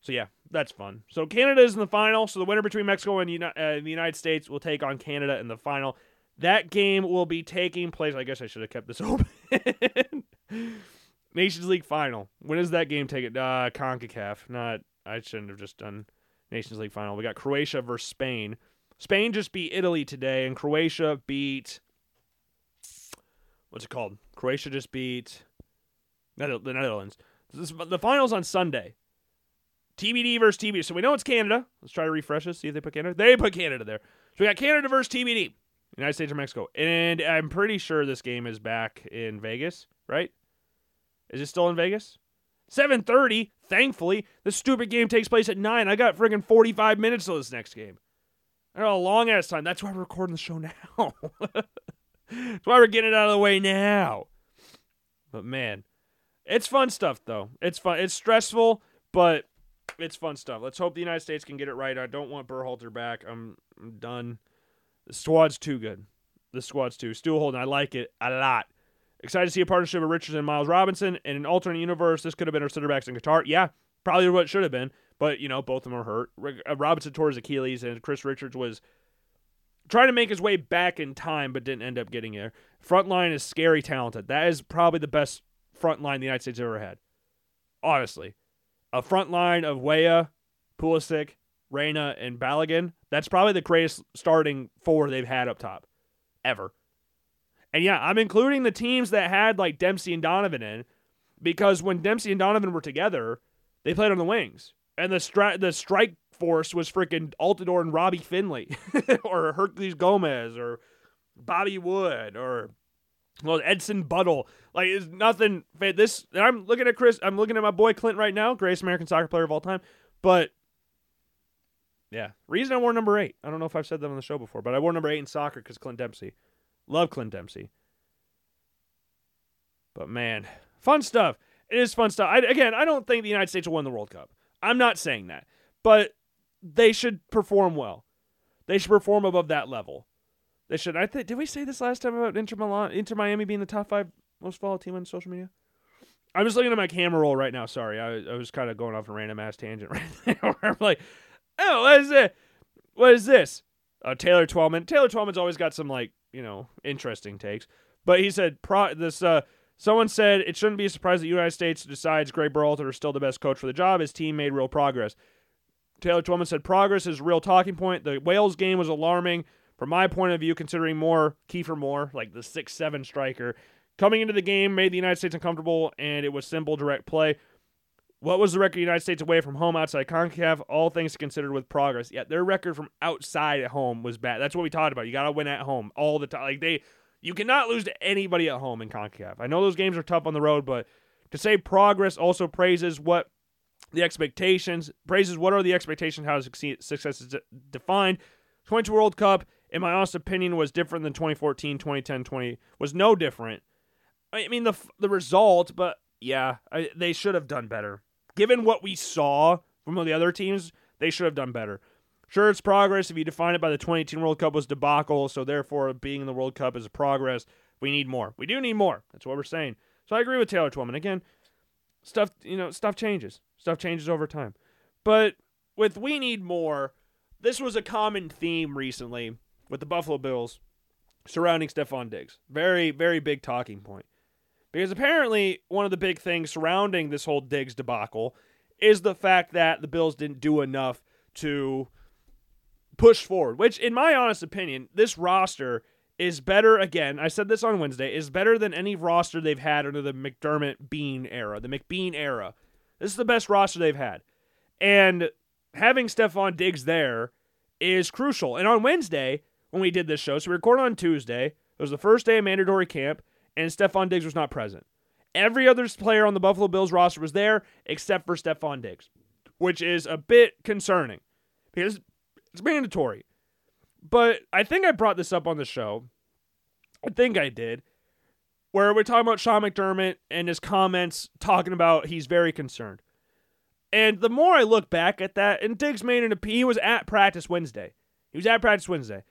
So yeah, that's fun. So Canada is in the final. So the winner between Mexico and uh, the United States will take on Canada in the final. That game will be taking place. I guess I should have kept this [laughs] open. Nations League final. When is that game taken? Uh, Concacaf. Not. I shouldn't have just done Nations League final. We got Croatia versus Spain. Spain just beat Italy today, and Croatia beat. What's it called? Croatia just beat the Netherlands. This, the finals on Sunday. TBD versus TBD. So we know it's Canada. Let's try to refresh this. See if they put Canada. They put Canada there. So we got Canada versus TBD. United States or Mexico. And I'm pretty sure this game is back in Vegas, right? Is it still in Vegas? 7:30. Thankfully, this stupid game takes place at 9. I got friggin' 45 minutes till this next game. I got a long ass time. That's why we're recording the show [laughs] now. That's why we're getting it out of the way now. But man, it's fun stuff though. It's fun. It's stressful, but it's fun stuff. Let's hope the United States can get it right. I don't want Berhalter back. I'm, I'm done. The squad's too good. The squad's too. Stu Holden, I like it a lot. Excited to see a partnership with Richards and Miles Robinson. In an alternate universe, this could have been our center backs in Qatar. Yeah, probably what should have been. But, you know, both of them are hurt. Uh, Robinson tore his Achilles, and Chris Richards was trying to make his way back in time, but didn't end up getting there. Front line is scary talented. That is probably the best front line the United States ever had. Honestly. A front line of Weah, Pulisic, Reyna, and Balogun. That's probably the greatest starting four they've had up top ever. And yeah, I'm including the teams that had like Dempsey and Donovan in because when Dempsey and Donovan were together, they played on the wings. And the stri- the strike force was freaking Altidore and Robbie Findley [laughs] or Herculez Gomez or Bobby Wood or well Edson Buddle. Like it's nothing this I'm looking at Chris I'm looking at my boy Clint right now, greatest American soccer player of all time. But yeah. Reason I wore number eight. I don't know if I've said that on the show before, but I wore number eight in soccer because Clint Dempsey. Love Clint Dempsey. But man, fun stuff. it is fun stuff. I, again, I don't think the United States will win the World Cup. I'm not saying that, but they should perform well. They should perform above that level. They should. I think. Did we say this last time about Inter Milan, Inter Miami being the top five most followed team on social media? I'm just looking at my camera roll right now. Sorry, I, I was kind of going off a random ass tangent [laughs] right there. I'm like, oh, what is it? What is this? Uh, Taylor Twellman. Taylor Twellman's always got some like you know interesting takes, but he said pro this. Uh, someone said it shouldn't be a surprise that the United States decides Gregg Berhalter is still the best coach for the job. His team made real progress. Taylor Twellman said progress is real talking point. The Wales game was alarming from my point of view, considering Moore, Kiefer Moore, like the six seven striker, coming into the game made the United States uncomfortable, and it was simple, direct play. What was the record the United States away from home outside CONCACAF? All things considered with progress. Yeah, their record from outside at home was bad. That's what we talked about. You got to win at home all the time. Like they, you cannot lose to anybody at home in CONCACAF. I know those games are tough on the road, but to say progress also praises what the expectations, praises what are the expectations, how success is defined. 22 World Cup, in my honest opinion, was different than 2014, 2010, 20 was no different. I mean the the result, but yeah, I, they should have done better. Given what we saw from the other teams, they should have done better. Sure, it's progress if you define it by the 2018 World Cup was debacle, so therefore being in the World Cup is a progress. We need more. We do need more. That's what we're saying. So I agree with Taylor Twellman. Again, stuff you know, stuff changes. Stuff changes over time. But with we need more, this was a common theme recently with the Buffalo Bills surrounding Stefon Diggs. Very, very big talking point. Because apparently, one of the big things surrounding this whole Diggs debacle is the fact that the Bills didn't do enough to push forward, which, in my honest opinion, this roster is better. Again, I said this on Wednesday, is better than any roster they've had under the McDermott Beane era, the McBean era. This is the best roster they've had. And having Stefon Diggs there is crucial. And on Wednesday, when we did this show, so we recorded on Tuesday, it was the first day of mandatory camp and Stefon Diggs was not present. Every other player on the Buffalo Bills roster was there except for Stefon Diggs, which is a bit concerning because it's mandatory. But I think I brought this up on the show. I think I did. Where we're talking about Sean McDermott and his comments talking about he's very concerned. And the more I look back at that, and Diggs made an appeal, he was at practice Wednesday. He was at practice Wednesday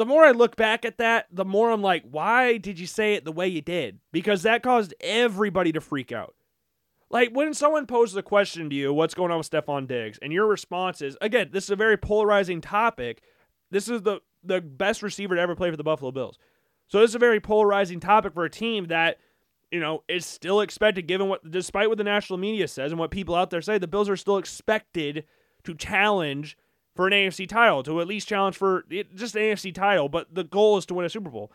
the more I look back at that, the more I'm like, why did you say it the way you did? Because that caused everybody to freak out. Like when someone poses a question to you, what's going on with Stefon Diggs, and your response is, again, this is a very polarizing topic. This is the the best receiver to ever play for the Buffalo Bills. So this is a very polarizing topic for a team that, you know, is still expected, given what despite what the national media says and what people out there say, the Bills are still expected to challenge for an AFC title, to at least challenge for just an AFC title, but the goal is to win a Super Bowl.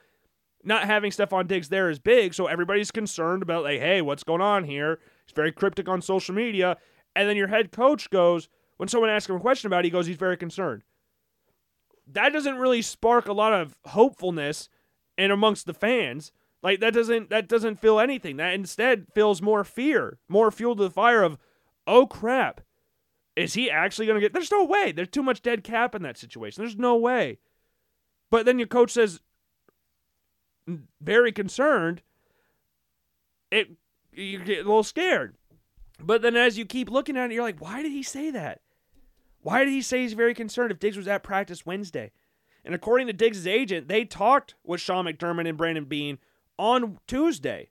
Not having Stefon Diggs there is big, so everybody's concerned about, like, hey, what's going on here? He's very cryptic on social media. And then your head coach goes, when someone asks him a question about it, he goes, he's very concerned. That doesn't really spark a lot of hopefulness and amongst the fans. Like that doesn't that doesn't feel anything. That instead feels more fear, more fuel to the fire of, oh crap, is he actually going to get? There's no way. There's too much dead cap in that situation. There's no way. But then your coach says, very concerned. It you get a little scared. But then as you keep looking at it, you're like, why did he say that? Why did he say he's very concerned if Diggs was at practice Wednesday? And according to Diggs' agent, they talked with Sean McDermott and Brandon Beane on Tuesday.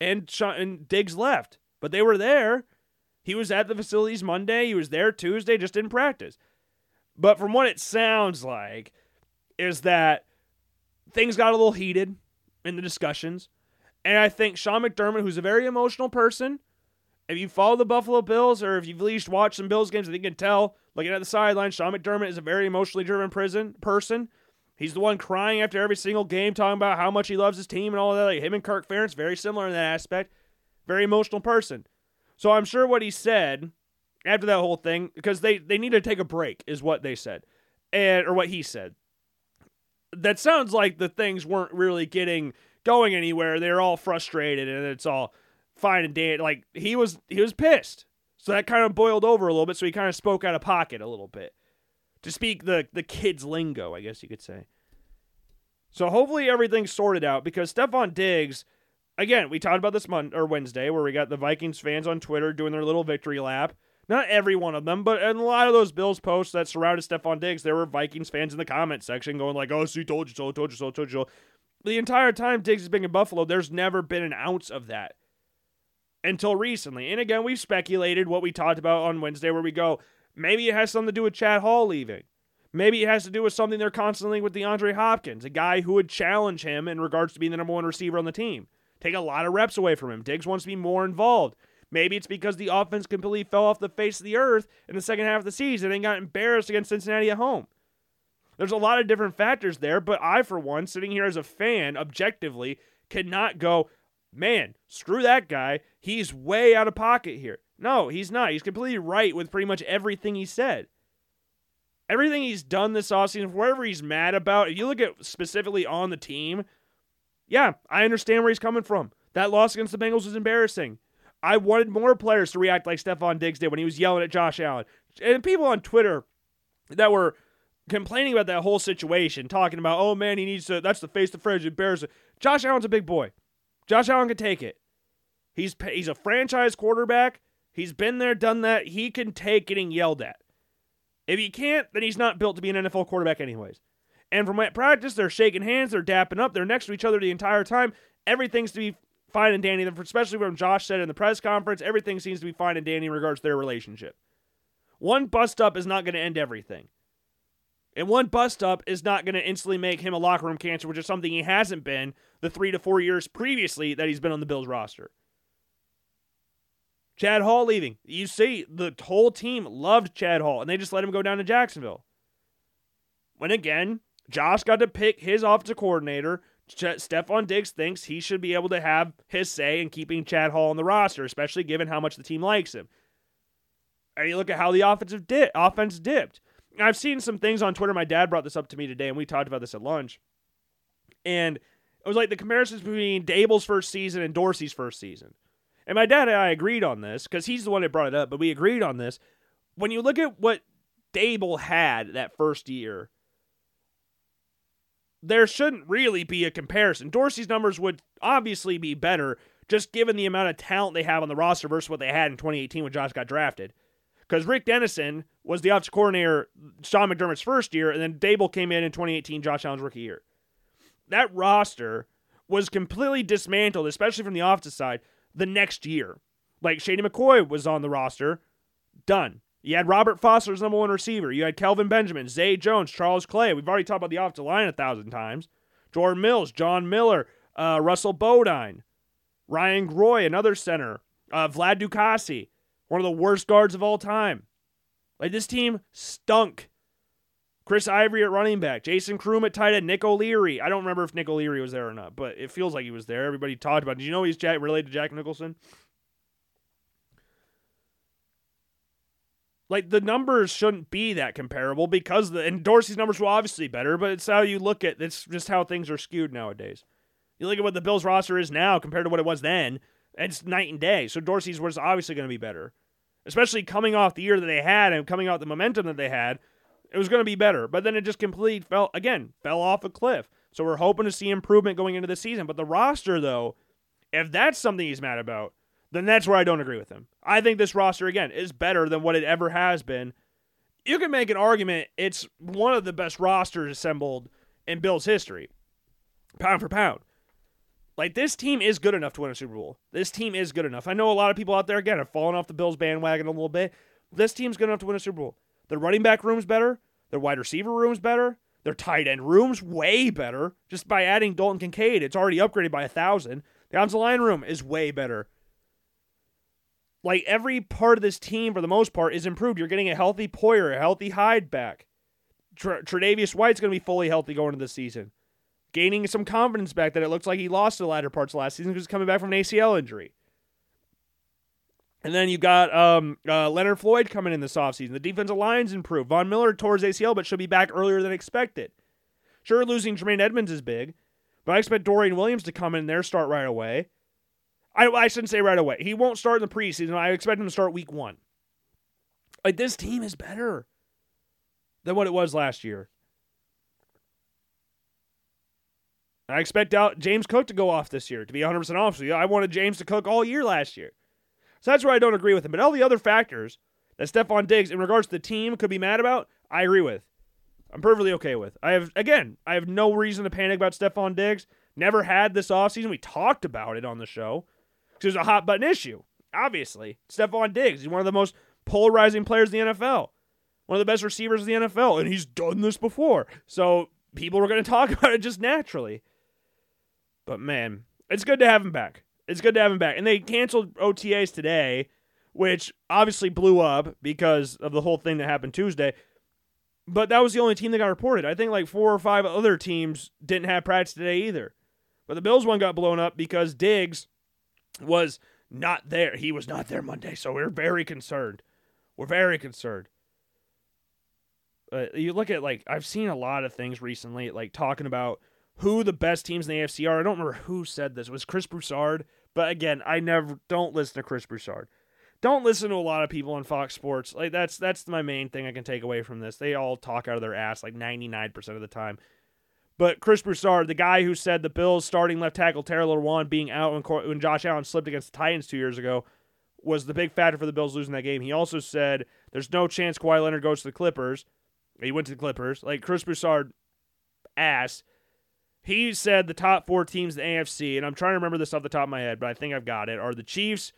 And, Sean, and Diggs left. But they were there he was at the facilities Monday. He was there Tuesday, just didn't practice. But from what it sounds like, is that things got a little heated in the discussions. And I think Sean McDermott, who's a very emotional person, if you follow the Buffalo Bills or if you've at least watched some Bills games, I think you can tell, looking at the sideline, Sean McDermott is a very emotionally driven prison person. He's the one crying after every single game, talking about how much he loves his team and all that. Like him and Kirk Ferentz, very similar in that aspect. Very emotional person. So I'm sure what he said after that whole thing, because they, they need to take a break, is what they said. And or what he said. That sounds like the things weren't really getting going anywhere. They're all frustrated and it's all fine and dandy. Like he was he was pissed. So that kind of boiled over a little bit. So he kind of spoke out of pocket a little bit. To speak the the kids lingo, I guess you could say. So hopefully everything's sorted out because Stefon Diggs again, we talked about this Monday or Wednesday where we got the Vikings fans on Twitter doing their little victory lap. Not every one of them, but in a lot of those Bills posts that surrounded Stefon Diggs, there were Vikings fans in the comment section going like, "Oh, see, told you so, told you so, told you so." The entire time Diggs has been in Buffalo, there's never been an ounce of that until recently. And again, we've speculated what we talked about on Wednesday, where we go, maybe it has something to do with Chad Hall leaving. Maybe it has to do with something they're constantly with DeAndre Hopkins, a guy who would challenge him in regards to being the number one receiver on the team. Take a lot of reps away from him. Diggs wants to be more involved. Maybe it's because the offense completely fell off the face of the earth in the second half of the season and got embarrassed against Cincinnati at home. There's a lot of different factors there, but I, for one, sitting here as a fan, objectively, cannot go, man, screw that guy. He's way out of pocket here. No, he's not. He's completely right with pretty much everything he said. Everything he's done this offseason, wherever he's mad about, if you look at specifically on the team, yeah, I understand where he's coming from. That loss against the Bengals was embarrassing. I wanted more players to react like Stefon Diggs did when he was yelling at Josh Allen. And people on Twitter that were complaining about that whole situation, talking about, oh man, he needs to, that's the face to face, embarrassing. Josh Allen's a big boy. Josh Allen can take it. He's, he's a franchise quarterback. He's been there, done that. He can take getting yelled at. If he can't, then he's not built to be an NFL quarterback, anyways. And from at practice, they're shaking hands, they're dapping up, they're next to each other the entire time. Everything's to be fine and dandy, especially when Josh said in the press conference, everything seems to be fine and dandy in regards to their relationship. One bust up is not going to end everything. And one bust up is not going to instantly make him a locker room cancer, which is something he hasn't been the three to four years previously that he's been on the Bills roster. Chad Hall leaving. You see, the whole team loved Chad Hall, and they just let him go down to Jacksonville. When again, Josh got to pick his offensive coordinator. Ch- Stefon Diggs thinks he should be able to have his say in keeping Chad Hall on the roster, especially given how much the team likes him. And you look at how the offensive di- offense dipped. I've seen some things on Twitter. My dad brought this up to me today, and we talked about this at lunch. And it was like the comparisons between Daboll's first season and Dorsey's first season. And my dad and I agreed on this because he's the one that brought it up, but we agreed on this. When you look at what Daboll had that first year, there shouldn't really be a comparison. Dorsey's numbers would obviously be better just given the amount of talent they have on the roster versus what they had in 2018 when Josh got drafted. Because Rick Dennison was the offensive coordinator Sean McDermott's first year, and then Daboll came in in 2018, Josh Allen's rookie year. That roster was completely dismantled, especially from the offensive side, the next year. Like Shady McCoy was on the roster, done. You had Robert Foster as number one receiver. You had Kelvin Benjamin, Zay Jones, Charles Clay. We've already talked about the offensive line a thousand times. Jordan Mills, John Miller, uh, Russell Bodine, Ryan Groy, another center, uh, Vlad Ducasse, one of the worst guards of all time. Like this team stunk. Chris Ivory at running back, Jason Croom at tight end, Nick O'Leary. I don't remember if Nick O'Leary was there or not, but it feels like he was there. Everybody talked about. Did you know he's Jack, related to Jack Nicholson? Like the numbers shouldn't be that comparable because the and Dorsey's numbers were obviously better, but it's how you look at it's just how things are skewed nowadays. You look at what the Bills roster is now compared to what it was then, it's night and day. So Dorsey's was obviously going to be better. Especially coming off the year that they had and coming off the momentum that they had, it was going to be better. But then it just completely fell again, fell off a cliff. So we're hoping to see improvement going into the season. But the roster, though, if that's something he's mad about, then that's where I don't agree with him. I think this roster, again, is better than what it ever has been. You can make an argument it's one of the best rosters assembled in Bill's history, pound for pound. Like, this team is good enough to win a Super Bowl. This team is good enough. I know a lot of people out there, again, have fallen off the Bills bandwagon a little bit. This team's good enough to win a Super Bowl. Their running back room's better. Their wide receiver room's better. Their tight end room's way better. Just by adding Dalton Kincaid, it's already upgraded by a thousand. The offensive line room is way better like every part of this team, for the most part, is improved. You're getting a healthy Poyer, a healthy Hyde back. Tr- Tre'Davious White's going to be fully healthy going into the season, gaining some confidence back that it looks like he lost the latter parts last season because coming back from an ACL injury. And then you got um, uh, Leonard Floyd coming in this offseason. The defensive line's improved. Von Miller tore his ACL, but should be back earlier than expected. Sure, losing Jermaine Edmunds is big, but I expect Dorian Williams to come in there, start right away. I, I shouldn't say right away. He won't start in the preseason. I expect him to start week one. Like this team is better than what it was last year. I expect out James Cook to go off this year, to be 100% honest with you. I wanted James to cook all year last year. So that's where I don't agree with him. But all the other factors that Stefon Diggs, in regards to the team, could be mad about, I agree with. I'm perfectly okay with. I have, again, I have no reason to panic about Stefon Diggs. Never had this offseason. We talked about it on the show because it was a hot button issue. Obviously, Stefon Diggs, he's one of the most polarizing players in the NFL, one of the best receivers in the NFL, and he's done this before. So people were going [laughs] to talk about it just naturally. But man, it's good to have him back. It's good to have him back. And they canceled OTAs today, which obviously blew up because of the whole thing that happened Tuesday. But that was the only team that got reported. I think like four or five other teams didn't have practice today either. But the Bills one got blown up because Diggs was not there. He was not there Monday. So we're very concerned. We're very concerned. Uh, you look at like I've seen a lot of things recently, like talking about who the best teams in the AFC are. I don't remember who said this. It was Chris Broussard. But again, I never don't listen to Chris Broussard. Don't listen to a lot of people on Fox Sports. Like that's that's my main thing I can take away from this. They all talk out of their ass like 99% of the time. But Chris Broussard, the guy who said the Bills starting left tackle Taylor Lewan being out when, when Josh Allen slipped against the Titans two years ago, was the big factor for the Bills losing that game. He also said there's no chance Kawhi Leonard goes to the Clippers. He went to the Clippers. Like Chris Broussard ass he said the top four teams in the AFC, and I'm trying to remember this off the top of my head, but I think I've got it, are the Chiefs,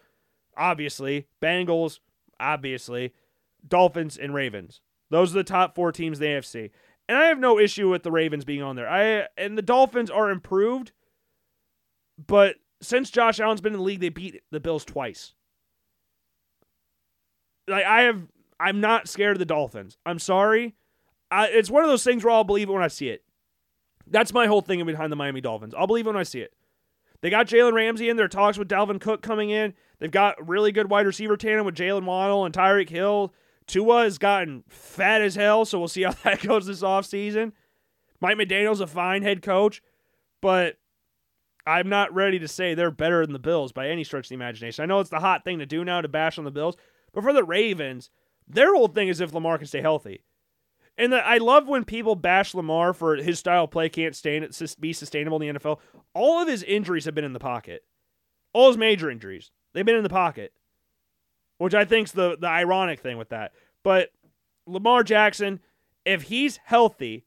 obviously, Bengals, obviously, Dolphins, and Ravens. Those are the top four teams in the AFC. And I have no issue with the Ravens being on there. I and the Dolphins are improved, but since Josh Allen's been in the league, they beat the Bills twice. Like I have I'm not scared of the Dolphins. I'm sorry. I, it's one of those things where I'll believe it when I see it. That's my whole thing behind the Miami Dolphins. I'll believe it when I see it. They got Jalen Ramsey in. their talks with Dalvin Cook coming in. They've got really good wide receiver tandem with Jaylen Waddle and Tyreek Hill. Tua has gotten fat as hell, so we'll see how [laughs] that goes this offseason. Mike McDaniel's a fine head coach, but I'm not ready to say they're better than the Bills by any stretch of the imagination. I know it's the hot thing to do now to bash on the Bills, but for the Ravens, their whole thing is if Lamar can stay healthy. And the, I love when people bash Lamar for his style of play can't stay, be sustainable in the NFL. All of his injuries have been in the pocket. All his major injuries, they've been in the pocket, which I think's the the ironic thing with that. But Lamar Jackson, if he's healthy,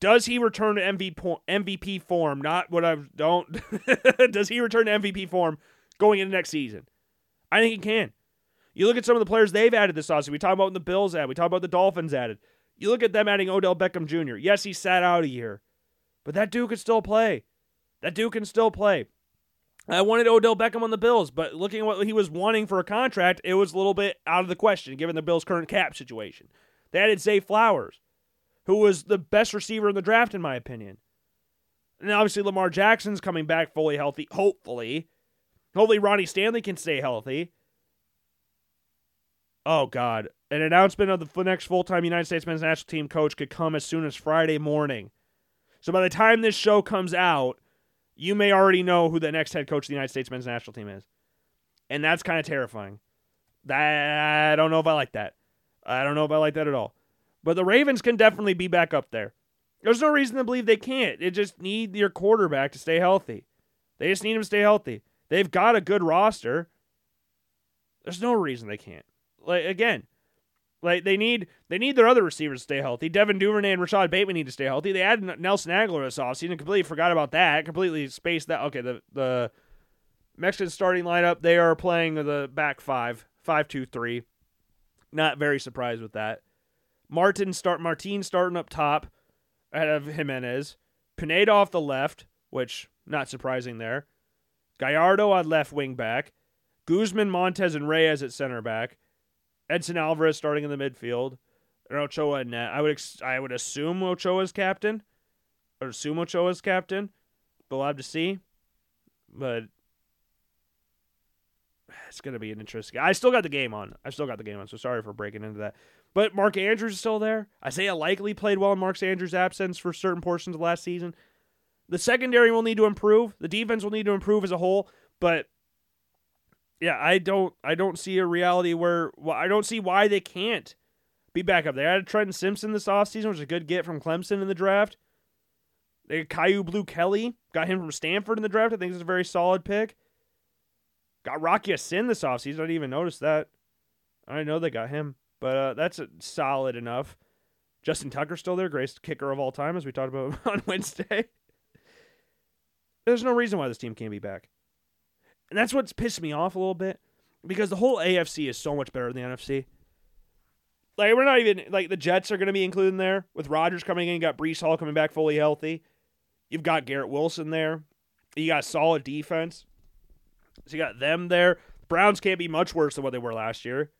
does he return to MVP MVP form? Not what I don't. [laughs] does he return to MVP form going into next season? I think he can. You look at some of the players they've added this offseason. We talk about the Bills added. We talk about the Dolphins added. You look at them adding Odell Beckham Jr. Yes, he sat out a year, but that dude can still play. That dude can still play. I wanted Odell Beckham on the Bills, but looking at what he was wanting for a contract, it was a little bit out of the question given the Bills' current cap situation. They added Zay Flowers, who was the best receiver in the draft, in my opinion. And obviously, Lamar Jackson's coming back fully healthy, hopefully. Hopefully, Ronnie Stanley can stay healthy. Oh, God. An announcement of the next full time United States men's national team coach could come as soon as Friday morning. So by the time this show comes out, you may already know who the next head coach of the United States men's national team is. And that's kind of terrifying. I don't know if I like that. I don't know if I like that at all. But the Ravens can definitely be back up there. There's no reason to believe they can't. They just need your quarterback to stay healthy. They just need him to stay healthy. They've got a good roster. There's no reason they can't. Like again, like they need they need their other receivers to stay healthy. Devin Duvernay and Rashod Bateman need to stay healthy. They added Nelson Agholor this offseason completely forgot about that. Completely spaced that. Okay, the the Mexican starting lineup they are playing the back five five two three. Not very surprised with that. Martin start Martin starting up top ahead of Jimenez. Pineda off the left, which not surprising there. Gallardo on left wing back. Guzman, Montes, and Reyes at center back. Edson Alvarez starting in the midfield, and Ochoa net. I would ex- I would assume Ochoa's captain, or assume Ochoa's captain. But we'll have to see. But it's gonna be an interesting. I still got the game on. I still got the game on. So sorry for breaking into that. But Mark Andrews is still there. Isaiah Likely played well in Mark Andrews' absence for certain portions of last season. The secondary will need to improve. The defense will need to improve as a whole. But yeah, I don't I don't see a reality where well, I don't see why they can't be back up. They added Trenton Simpson this offseason, which is a good get from Clemson in the draft. They got Kyu Blu Kelly, got him from Stanford in the draft. I think it's a very solid pick. Got Rock Ya-Sin this offseason. I didn't even notice that. I know they got him, but uh, that's solid enough. Justin Tucker still there, greatest kicker of all time, as we talked about [laughs] on Wednesday. There's no reason why this team can't be back. And that's what's pissed me off a little bit because the whole AFC is so much better than the NFC. Like we're not even like the Jets are going to be included in there with Rodgers coming in. You got Breece Hall coming back fully healthy. You've got Garrett Wilson there. You got solid defense. So you got them there. Browns can't be much worse than what they were last year.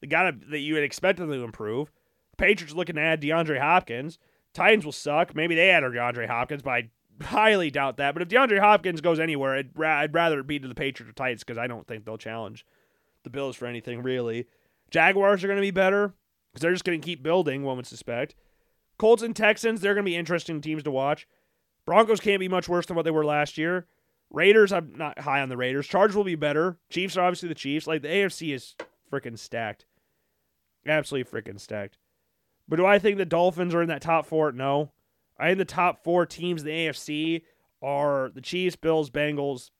The guy that you had expected them to improve. Patriots looking to add DeAndre Hopkins. Titans will suck. Maybe they add DeAndre Hopkins, I highly doubt that. But if DeAndre Hopkins goes anywhere, I'd, ra- I'd rather it be to the Patriots or Titans because I don't think they'll challenge the Bills for anything really. Jaguars are going to be better because they're just going to keep building, one would suspect. Colts and Texans, they're going to be interesting teams to watch. Broncos can't be much worse than what they were last year. Raiders, I'm not high on the Raiders. Chargers will be better. Chiefs are obviously the Chiefs. Like the AFC is freaking stacked. Absolutely freaking stacked. But do I think the Dolphins are in that top four? No. I think the top four teams in the AFC are the Chiefs, Bills, Bengals.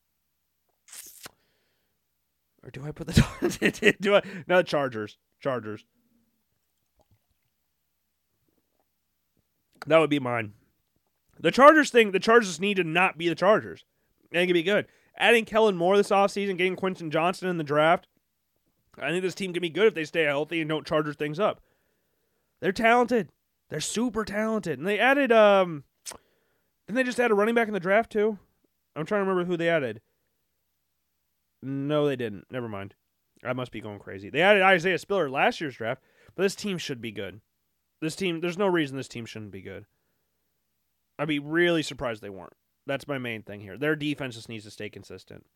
Or do I put the [laughs] do I no the Chargers? Chargers. That would be mine. The Chargers thing, the Chargers need to not be the Chargers. Think it'd be good. Adding Kellen Moore this offseason, getting Quentin Johnston in the draft. I think this team can be good if they stay healthy and don't Charger things up. They're talented. They're super talented. And they added um didn't they just add a running back in the draft too? I'm trying to remember who they added. No, they didn't. Never mind. I must be going crazy. They added Isaiah Spiller last year's draft, but this team should be good. This team, there's no reason this team shouldn't be good. I'd be really surprised they weren't. That's my main thing here. Their defense just needs to stay consistent.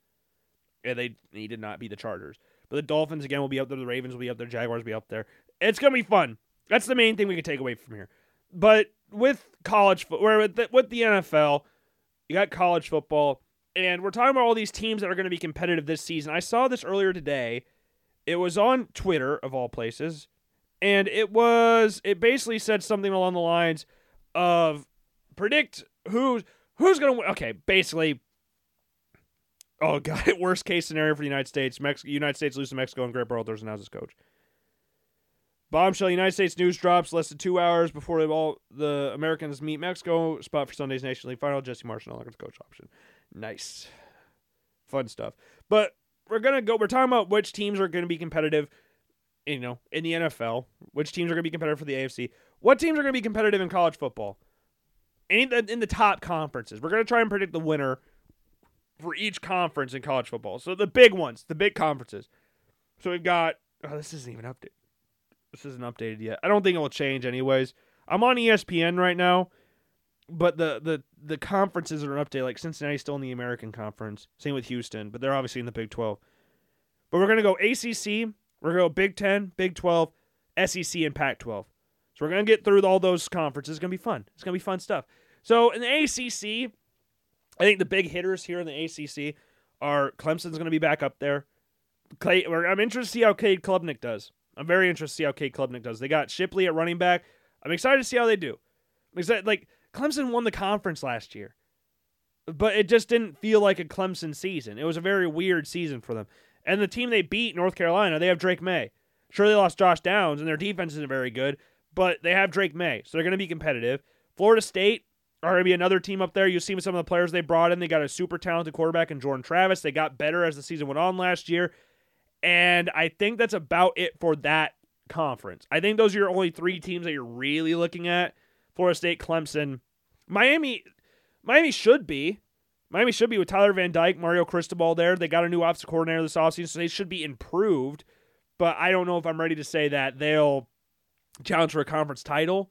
And they need to not be the Chargers. But the Dolphins, again, will be up there. The Ravens will be up there. Jaguars will be up there. It's to be fun. That's the main thing we can take away from here. But with college football, with the, with the NFL, you got college football, and we're talking about all these teams that are going to be competitive this season. I saw this earlier today. It was on Twitter, of all places, and it was, it basically said something along the lines of predict who's who's going to win. Okay, basically, oh [laughs] god, worst case scenario for the United States. Mex- United States loses to Mexico, and Gregg Berhalter's now his coach. Bombshell: United States news drops less than two hours before all the Americans meet Mexico. Spot for Sunday's Nation League final. Jesse Marsch, no longer coach option. Nice, fun stuff. But we're gonna go. We're talking about which teams are going to be competitive. You know, in the NFL, which teams are going to be competitive for the AFC? What teams are going to be competitive in college football? In the, in the top conferences, we're going to try and predict the winner for each conference in college football. So the big ones, the big conferences. So we've got. Oh, this isn't even updated. This isn't updated yet. I don't think it will change anyways. I'm on ESPN right now, but the the the conferences are an update. Like Cincinnati's still in the American Conference. Same with Houston, but they're obviously in the Big 12. But we're gonna go ACC. We're gonna go Big 10, Big 12, SEC, and Pac 12. So we're gonna get through all those conferences. It's gonna be fun. It's gonna be fun stuff. So in the ACC, I think the big hitters here in the ACC are Clemson's gonna be back up there. Clay, I'm interested to see how Cade Klubnik does. I'm very interested to see how Cade Klubnik does. They got Shipley at running back. I'm excited to see how they do. I'm excited, like Clemson won the conference last year, but it just didn't feel like a Clemson season. It was a very weird season for them. And the team they beat, North Carolina, they have Drake Maye. Sure, they lost Josh Downs, and their defense isn't very good, but they have Drake Maye, so they're going to be competitive. Florida State are going to be another team up there. You see some of the players they brought in. They got a super talented quarterback in Jordan Travis. They got better as the season went on last year. And I think that's about it for that conference. I think those are your only three teams that you're really looking at. Florida State, Clemson, Miami. Miami should be. Miami should be with Tyler Van Dyke, Mario Cristobal there. They got a new offensive coordinator this offseason, so they should be improved. But I don't know if I'm ready to say that they'll challenge for a conference title.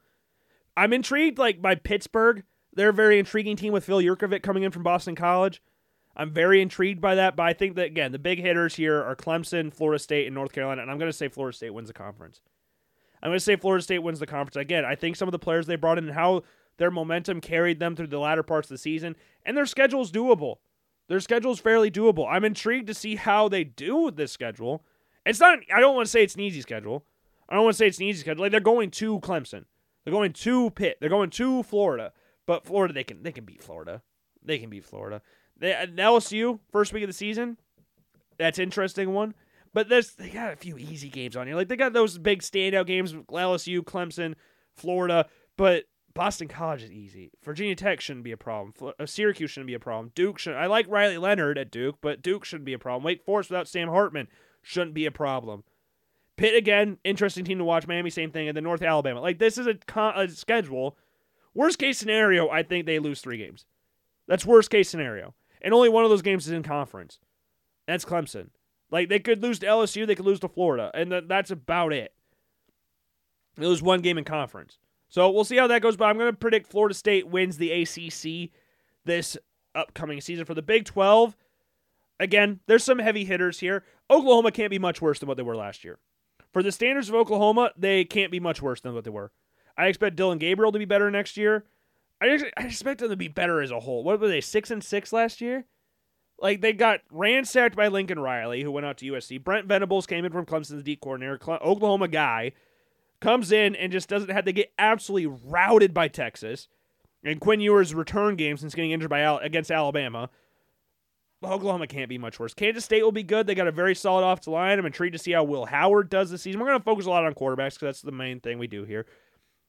I'm intrigued like by Pittsburgh. They're a very intriguing team with Phil Jurkovec coming in from Boston College. I'm very intrigued by that, but I think that again, the big hitters here are Clemson, Florida State, and North Carolina, and I'm going to say Florida State wins the conference. I'm going to say Florida State wins the conference. Again, I think some of the players they brought in and how their momentum carried them through the latter parts of the season, and their schedule is doable. Their schedule is fairly doable. I'm intrigued to see how they do with this schedule. It's not. I don't want to say it's an easy schedule. I don't want to say it's an easy schedule. Like they're going to Clemson, they're going to Pitt, they're going to Florida, But Florida, they can they can beat Florida. They can beat Florida. They, LSU first week of the season. That's interesting one. But there's they got a few easy games on here. Like they got those big standout games: with LSU, Clemson, Florida. But Boston College is easy. Virginia Tech shouldn't be a problem. Uh, Syracuse shouldn't be a problem. Duke should. I like Riley Leonard at Duke, but Duke shouldn't be a problem. Wake Forest without Sam Hartman shouldn't be a problem. Pitt again, interesting team to watch. Miami, same thing, and then North Alabama. Like this is a, con- a schedule. Worst case scenario, I think they lose three games. That's worst case scenario, and only one of those games is in conference. That's Clemson. Like they could lose to LSU, they could lose to Florida, and th- that's about it. They lose one game in conference, so we'll see how that goes. But I'm going to predict Florida State wins the ACC this upcoming season for the Big 12. Again, there's some heavy hitters here. Oklahoma can't be much worse than what they were last year. For the standards of Oklahoma, they can't be much worse than what they were. I expect Dillon Gabriel to be better next year. I, I expect them to be better as a whole. What were they, six and six last year? Like they got ransacked by Lincoln Riley, who went out to USC. Brent Venables came in from Clemson's D coordinator, Oklahoma guy, comes in and just doesn't have to get absolutely routed by Texas. And Quinn Ewers' return game since getting injured by Al- against Alabama Oklahoma can't be much worse. Kansas State will be good. They got a very solid offensive line. I'm intrigued to see how Will Howard does this season. We're going to focus a lot on quarterbacks because that's the main thing we do here.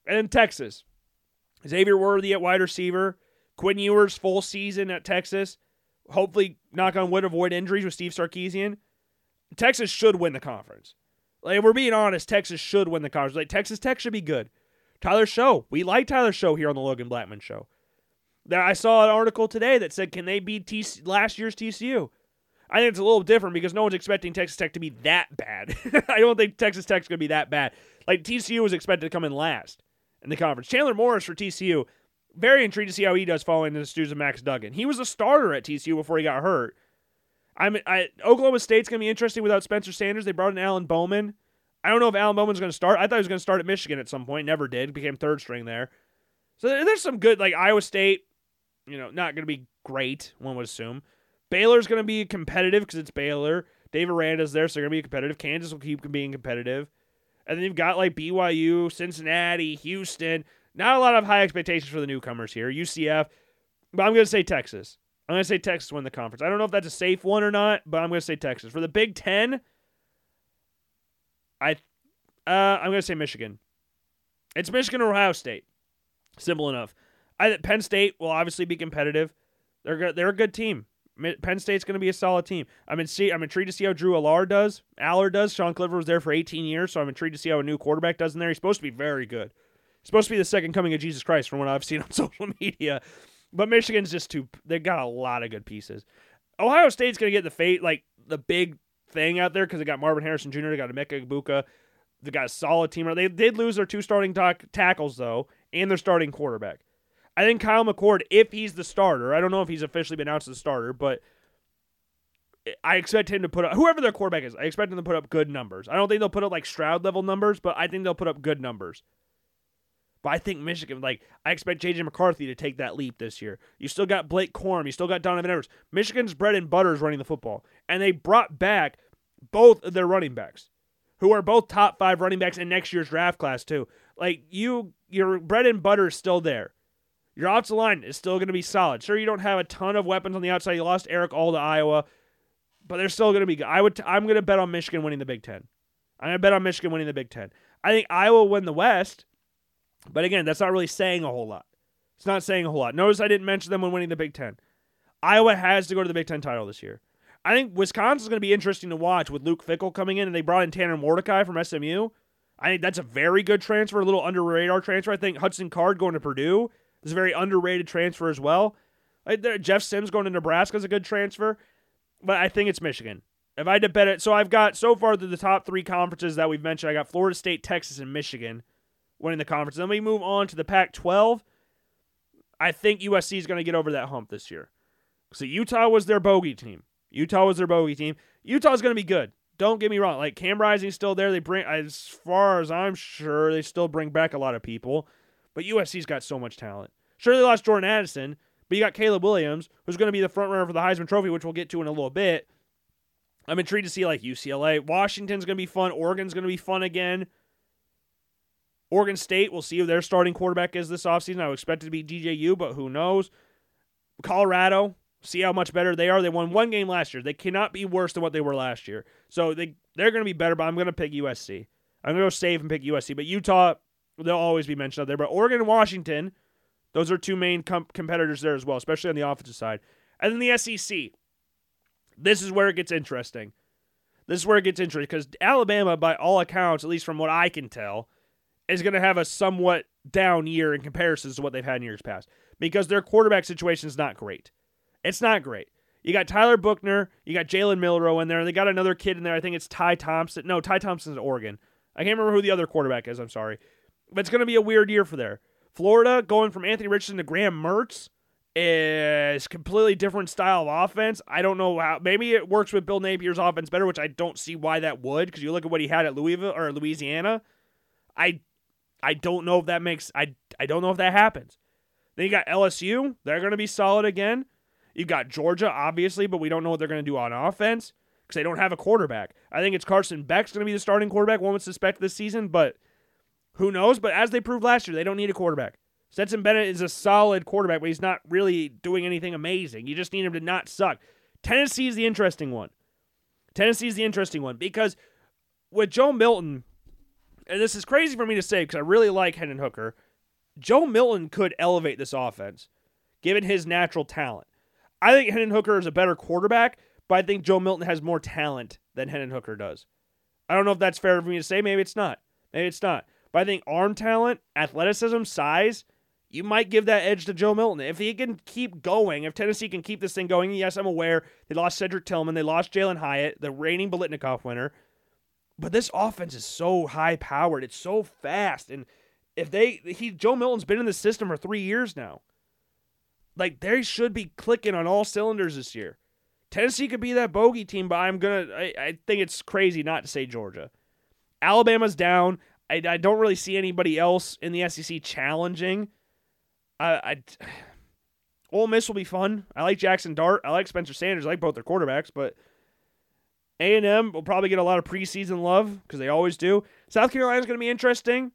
And then Texas. Xavier Worthy at wide receiver. Quinn Ewers full season at Texas. Hopefully, knock on wood, avoid injuries with Steve Sarkisian. Texas should win the conference. Like, if we're being honest, Texas should win the conference. Like, Texas Tech should be good. Tyler Shough. We like Tyler Shough here on the Logan Blackman Show. I saw an article today that said, "Can they beat TC- last year's TCU?" I think it's a little different because no one's expecting Texas Tech to be that bad. [laughs] I don't think Texas Tech's going to be that bad. Like TCU was expected to come in last in the conference. Chandler Morris for TCU, very intrigued to see how he does following the shoes of Max Duggan. He was a starter at TCU before he got hurt. I'm I, Oklahoma State's going to be interesting without Spencer Sanders. They brought in Alan Bowman. I don't know if Alan Bowman's going to start. I thought he was going to start at Michigan at some point. Never did. Became third string there. So there's some good like Iowa State you know, not going to be great, one would assume. Baylor's going to be competitive because it's Baylor. Dave Aranda's there, so they're going to be competitive. Kansas will keep being competitive. And then you've got like BYU, Cincinnati, Houston. Not a lot of high expectations for the newcomers here. UCF. But I'm going to say Texas. I'm going to say Texas win the conference. I don't know if that's a safe one or not, but I'm going to say Texas. For the Big Ten, I, uh, I'm going to say Michigan. It's Michigan or Ohio State. Simple enough. I Penn State will obviously be competitive. They're they're a good team. Penn State's going to be a solid team. I'm in see, I'm intrigued to see how Drew Allar does. Allar does. Sean Clifford was there for 18 years, so I'm intrigued to see how a new quarterback does in there. He's supposed to be very good. He's supposed to be the second coming of Jesus Christ from what I've [laughs] seen on social media. But Michigan's just too. they've got a lot of good pieces. Ohio State's going to get the fate like the big thing out there because they got Marvin Harrison Jr. They got Emeka Egbuka. They got a solid team. They did lose their two starting tackles though, and their starting quarterback. I think Kyle McCord, if he's the starter, I don't know if he's officially been announced as the starter, but I expect him to put up whoever their quarterback is. I expect him to put up good numbers. I don't think they'll put up like Stroud level numbers, but I think they'll put up good numbers. But I think Michigan, like, I expect JJ McCarthy to take that leap this year. You still got Blake Corum. You still got Donovan Edwards. Michigan's bread and butter is running the football. And they brought back both of their running backs, who are both top five running backs in next year's draft class, too. Like, you, your bread and butter is still there. Your offensive line is still going to be solid. Sure, you don't have a ton of weapons on the outside. You lost Erick All to Iowa, but they're still going to be good. I would. T- I'm going to bet on Michigan winning the Big Ten. I'm going to bet on Michigan winning the Big Ten. I think Iowa win the West, but again, that's not really saying a whole lot. It's not saying a whole lot. Notice I didn't mention them when winning the Big Ten. Iowa has to go to the Big Ten title this year. I think Wisconsin's going to be interesting to watch with Luke Fickell coming in, and they brought in Tanner Mordecai from SMU. I think that's a very good transfer, a little under radar transfer. I think Hudson Card going to Purdue is a very underrated transfer as well. Like there, Jeff Sims going to Nebraska is a good transfer, but I think it's Michigan. If I had to bet it, so I've got so far the top three conferences that we've mentioned. I got Florida State, Texas, and Michigan winning the conference. Then we move on to the Pac-12. I think USC is going to get over that hump this year. So Utah was their bogey team. Utah was their bogey team. Utah's going to be good. Don't get me wrong. Like Cam Rising's still there. They bring, as far as I'm sure, they still bring back a lot of people. But USC's got so much talent. Sure, they lost Jordan Addison, but you got Caleb Williams, who's going to be the front runner for the Heisman Trophy, which we'll get to in a little bit. I'm intrigued to see like UCLA. Washington's going to be fun. Oregon's going to be fun again. Oregon State, we'll see who their starting quarterback is this offseason. I would expect it to be DJU, but who knows? Colorado, see how much better they are. They won one game last year. They cannot be worse than what they were last year. So they, they're going to be better, but I'm going to pick USC. I'm going to go save and pick USC. But Utah, they'll always be mentioned out there. But Oregon and Washington, those are two main com- competitors there as well, especially on the offensive side. And then the SEC. This is where it gets interesting. This is where it gets interesting because Alabama, by all accounts, at least from what I can tell, is going to have a somewhat down year in comparison to what they've had in years past because their quarterback situation is not great. It's not great. You got Tyler Buchner, you got Jalen Milroe in there, and they got another kid in there. I think it's Ty Thompson. No, Ty Thompson's Oregon. I can't remember who the other quarterback is. I'm sorry, but it's going to be a weird year for there. Florida going from Anthony Richardson to Graham Mertz is completely different style of offense. I don't know how. Maybe it works with Bill Napier's offense better, which I don't see why that would. Because you look at what he had at Louisville or Louisiana. I I don't know if that makes I I don't know if that happens. Then you got LSU. They're going to be solid again. You've got Georgia, obviously, but we don't know what they're going to do on offense because they don't have a quarterback. I think it's Carson Beck's going to be the starting quarterback. One would suspect this season, but who knows? But as they proved last year, they don't need a quarterback. Stetson Bennett is a solid quarterback, but he's not really doing anything amazing. You just need him to not suck. Tennessee is the interesting one. Tennessee is the interesting one because with Joe Milton, and this is crazy for me to say because I really like Hendon Hooker. Joe Milton could elevate this offense given his natural talent. I think Hendon Hooker is a better quarterback, but I think Joe Milton has more talent than Hendon Hooker does. I don't know if that's fair for me to say. Maybe it's not. Maybe it's not. But I think arm talent, athleticism, size, you might give that edge to Joe Milton. If he can keep going, if Tennessee can keep this thing going, yes, I'm aware they lost Cedric Tillman, they lost Jalin Hyatt, the reigning Biletnikoff winner. But this offense is so high powered. It's so fast. And if they he Joe Milton's been in the system for three years now. Like they should be clicking on all cylinders this year. Tennessee could be that bogey team, but I'm gonna I, I think it's crazy not to say Georgia. Alabama's down. I, I don't really see anybody else in the SEC challenging. I, I [sighs] Ole Miss will be fun. I like Jackson Dart. I like Spencer Sanders. I like both their quarterbacks, but A&M will probably get a lot of preseason love because they always do. South Carolina's going to be interesting.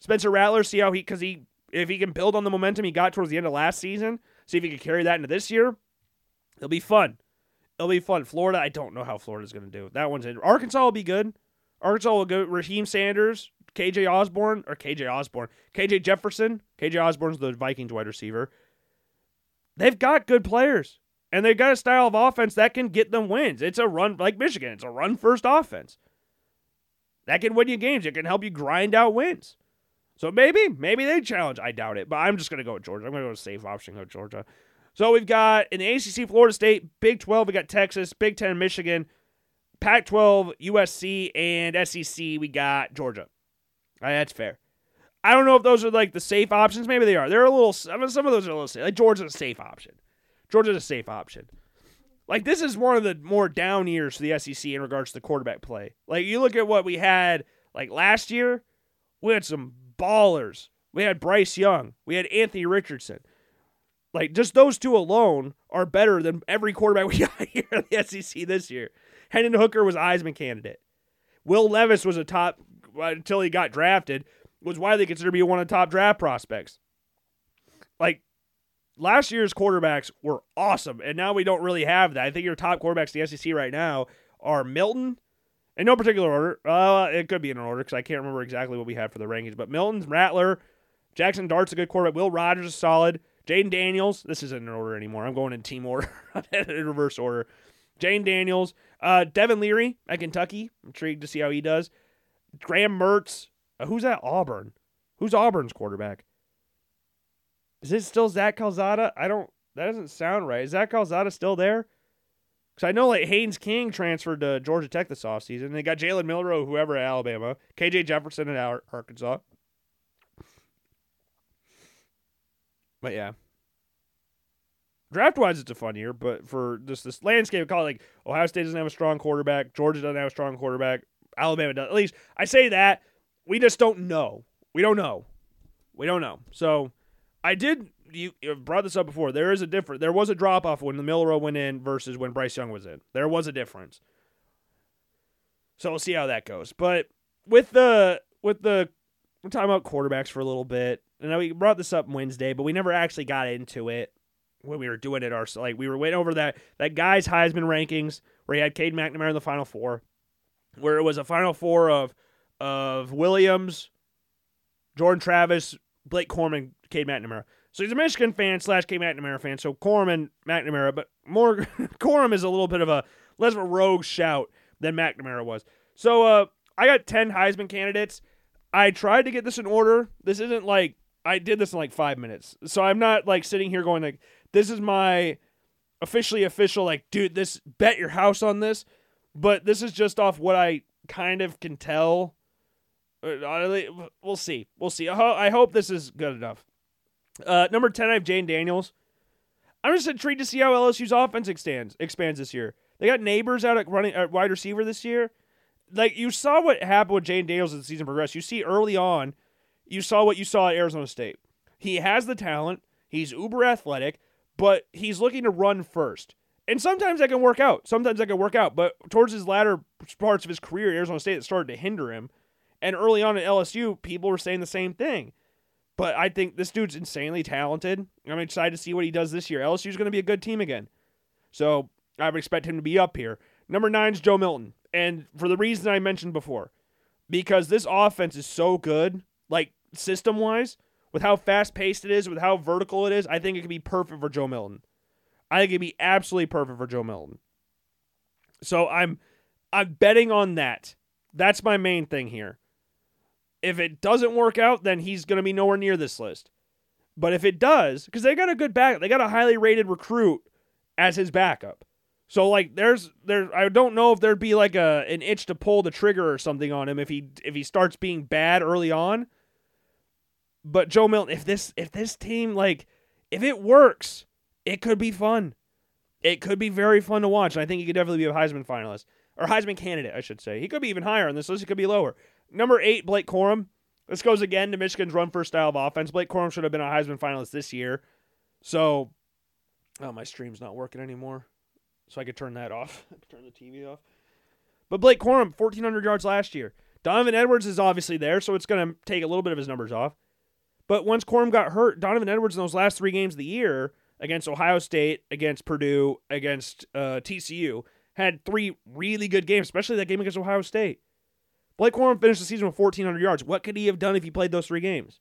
Spencer Rattler, see how he because he if he can build on the momentum he got towards the end of last season, see if he can carry that into this year. It'll be fun. It'll be fun. Florida, I don't know how Florida's going to do. That one's in. Arkansas will be good. Arkansas will go. Raheim Sanders, KJ Osborne or KJ Osborne, KJ Jefferson. KJ Osborn's the Vikings wide receiver. They've got good players, and they've got a style of offense that can get them wins. It's a run like Michigan. It's a run first offense that can win you games. It can help you grind out wins. So maybe, maybe they challenge. I doubt it, but I'm just gonna go with Georgia. I'm gonna go with safe option, go with Georgia. So we've got in the ACC, Florida State, Big 12, we got Texas, Big 10, Michigan, Pac 12, USC, and SEC, we got Georgia. Right, that's fair. I don't know if those are like the safe options. Maybe they are. They're a little. Some of those are a little safe. Like Georgia's a safe option. Georgia's a safe option. Like this is one of the more down years for the SEC in regards to the quarterback play. Like you look at what we had like last year, we had some ballers. We had Bryce Young. We had Anthony Richardson. Like just those two alone are better than every quarterback [laughs] we got here in the SEC this year. Hendon Hooker was Heisman candidate. Will Levis was a top until he got drafted, was widely considered to be one of the top draft prospects. Like last year's quarterbacks were awesome, and now we don't really have that. I think your top quarterbacks in the SEC right now are Milton, in no particular order. Uh, it could be in an order because I can't remember exactly what we had for the rankings. But Milton, Rattler, Jackson Dart's a good quarterback. Will Rogers is solid. Jayden Daniels, this isn't in order anymore. I'm going in team order, [laughs] in reverse order. Jane Daniels, uh, Devin Leary at Kentucky. I'm intrigued to see how he does. Graham Mertz. Uh, who's at Auburn? Who's Auburn's quarterback? Is it still Zach Calzada? I don't. That doesn't sound right. Is Zach Calzada still there? Because I know like Haynes King transferred to Georgia Tech this offseason. They got Jalen Milroe, whoever at Alabama, KJ Jefferson at Arkansas. But yeah, draft wise, it's a fun year. But for this this landscape, it like Ohio State doesn't have a strong quarterback, Georgia doesn't have a strong quarterback, Alabama does. At least I say that we just don't know. We don't know. We don't know. So I did. You brought this up before. There is a difference. There was a drop off when the Milroe went in versus when Bryce Young was in. There was a difference. So we'll see how that goes. But with the with the we're talking about quarterbacks for a little bit. And we brought this up Wednesday, but we never actually got into it when we were doing it. Our like we were waiting over that that guy's Heisman rankings where he had Cade McNamara in the final four, where it was a final four of of Williams, Jordan Travis, Blake Corman, Cade McNamara. So he's a Michigan fan slash Cade McNamara fan. So Corman, McNamara, but more [laughs] Corum is a little bit of a less of a rogue shout than McNamara was. So uh, I got ten Heisman candidates. I tried to get this in order. This isn't like I did this in like five minutes. So I'm not like sitting here going like this is my officially official like dude this bet your house on this. But this is just off what I kind of can tell. Uh, we'll see. We'll see. I hope this is good enough. Uh, number 10, I have Jayden Daniels. I'm just intrigued to see how LSU's offense expands expands this year. They got Nabers out at running at wide receiver this year. Like you saw what happened with Jayden Daniels as the season progressed. You see early on, you saw what you saw at Arizona State. He has the talent. He's uber athletic, but he's looking to run first. And sometimes that can work out. Sometimes that can work out. But towards his latter parts of his career Arizona State, it started to hinder him. And early on at LSU, people were saying the same thing. But I think this dude's insanely talented. I'm excited to see what he does this year. LSU's going to be a good team again. So I would expect him to be up here. Number nine is Joe Milton. And for the reason I mentioned before, because this offense is so good, like system wise, with how fast paced it is, with how vertical it is, I think it could be perfect for Joe Milton. I think it'd be absolutely perfect for Joe Milton. So I'm I'm betting on that. That's my main thing here. If it doesn't work out, then he's going to be nowhere near this list. But if it does, because they got a good back, they got a highly rated recruit as his backup. So like, there's there, I don't know if there'd be like a an itch to pull the trigger or something on him if he if he starts being bad early on. But Joe Milton, if this if this team like if it works, it could be fun. It could be very fun to watch. And I think he could definitely be a Heisman finalist or Heisman candidate, I should say. He could be even higher on this list. He could be lower. Number eight, Blake Corum. This goes again to Michigan's run first style of offense. Blake Corum should have been a Heisman finalist this year. So, oh, my stream's not working anymore. So I could turn that off. I [laughs] could turn the TV off. But Blake Corum, 1,400 yards last year. Donovan Edwards is obviously there, so it's going to take a little bit of his numbers off. But once Corum got hurt, Donovan Edwards in those last three games of the year against Ohio State, against Purdue, against uh, TCU, had three really good games, especially that game against Ohio State. Blake Corum finished the season with 1,400 yards. What could he have done if he played those three games?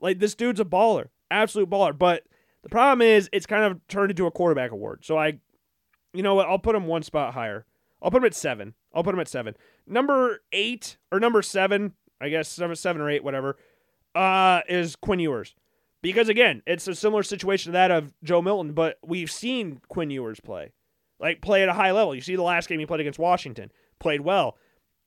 Like, this dude's a baller, absolute baller. But the problem is, it's kind of turned into a quarterback award. So I, you know what? I'll put him one spot higher. I'll put him at seven. I'll put him at seven. Number eight or number seven, I guess seven, or eight, whatever, uh, is Quinn Ewers. Because again, it's a similar situation to that of Joe Milton, but we've seen Quinn Ewers play. Like play at a high level. You see the last game he played against Washington. Played well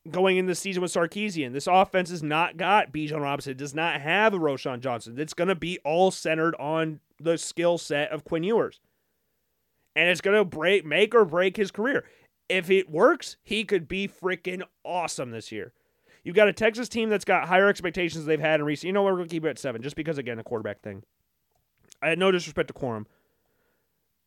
going into the season with Sarkisian. This offense has not got Bijan Robinson. Does not have a Roschon Johnson. It's going to be all centered on the skill set of Quinn Ewers. And it's going to break, make or break his career. If it works, he could be freaking awesome this year. You've got a Texas team that's got higher expectations they've had in recent. You know what? We're going to keep it at seven just because, again, the quarterback thing. I had no disrespect to Corum.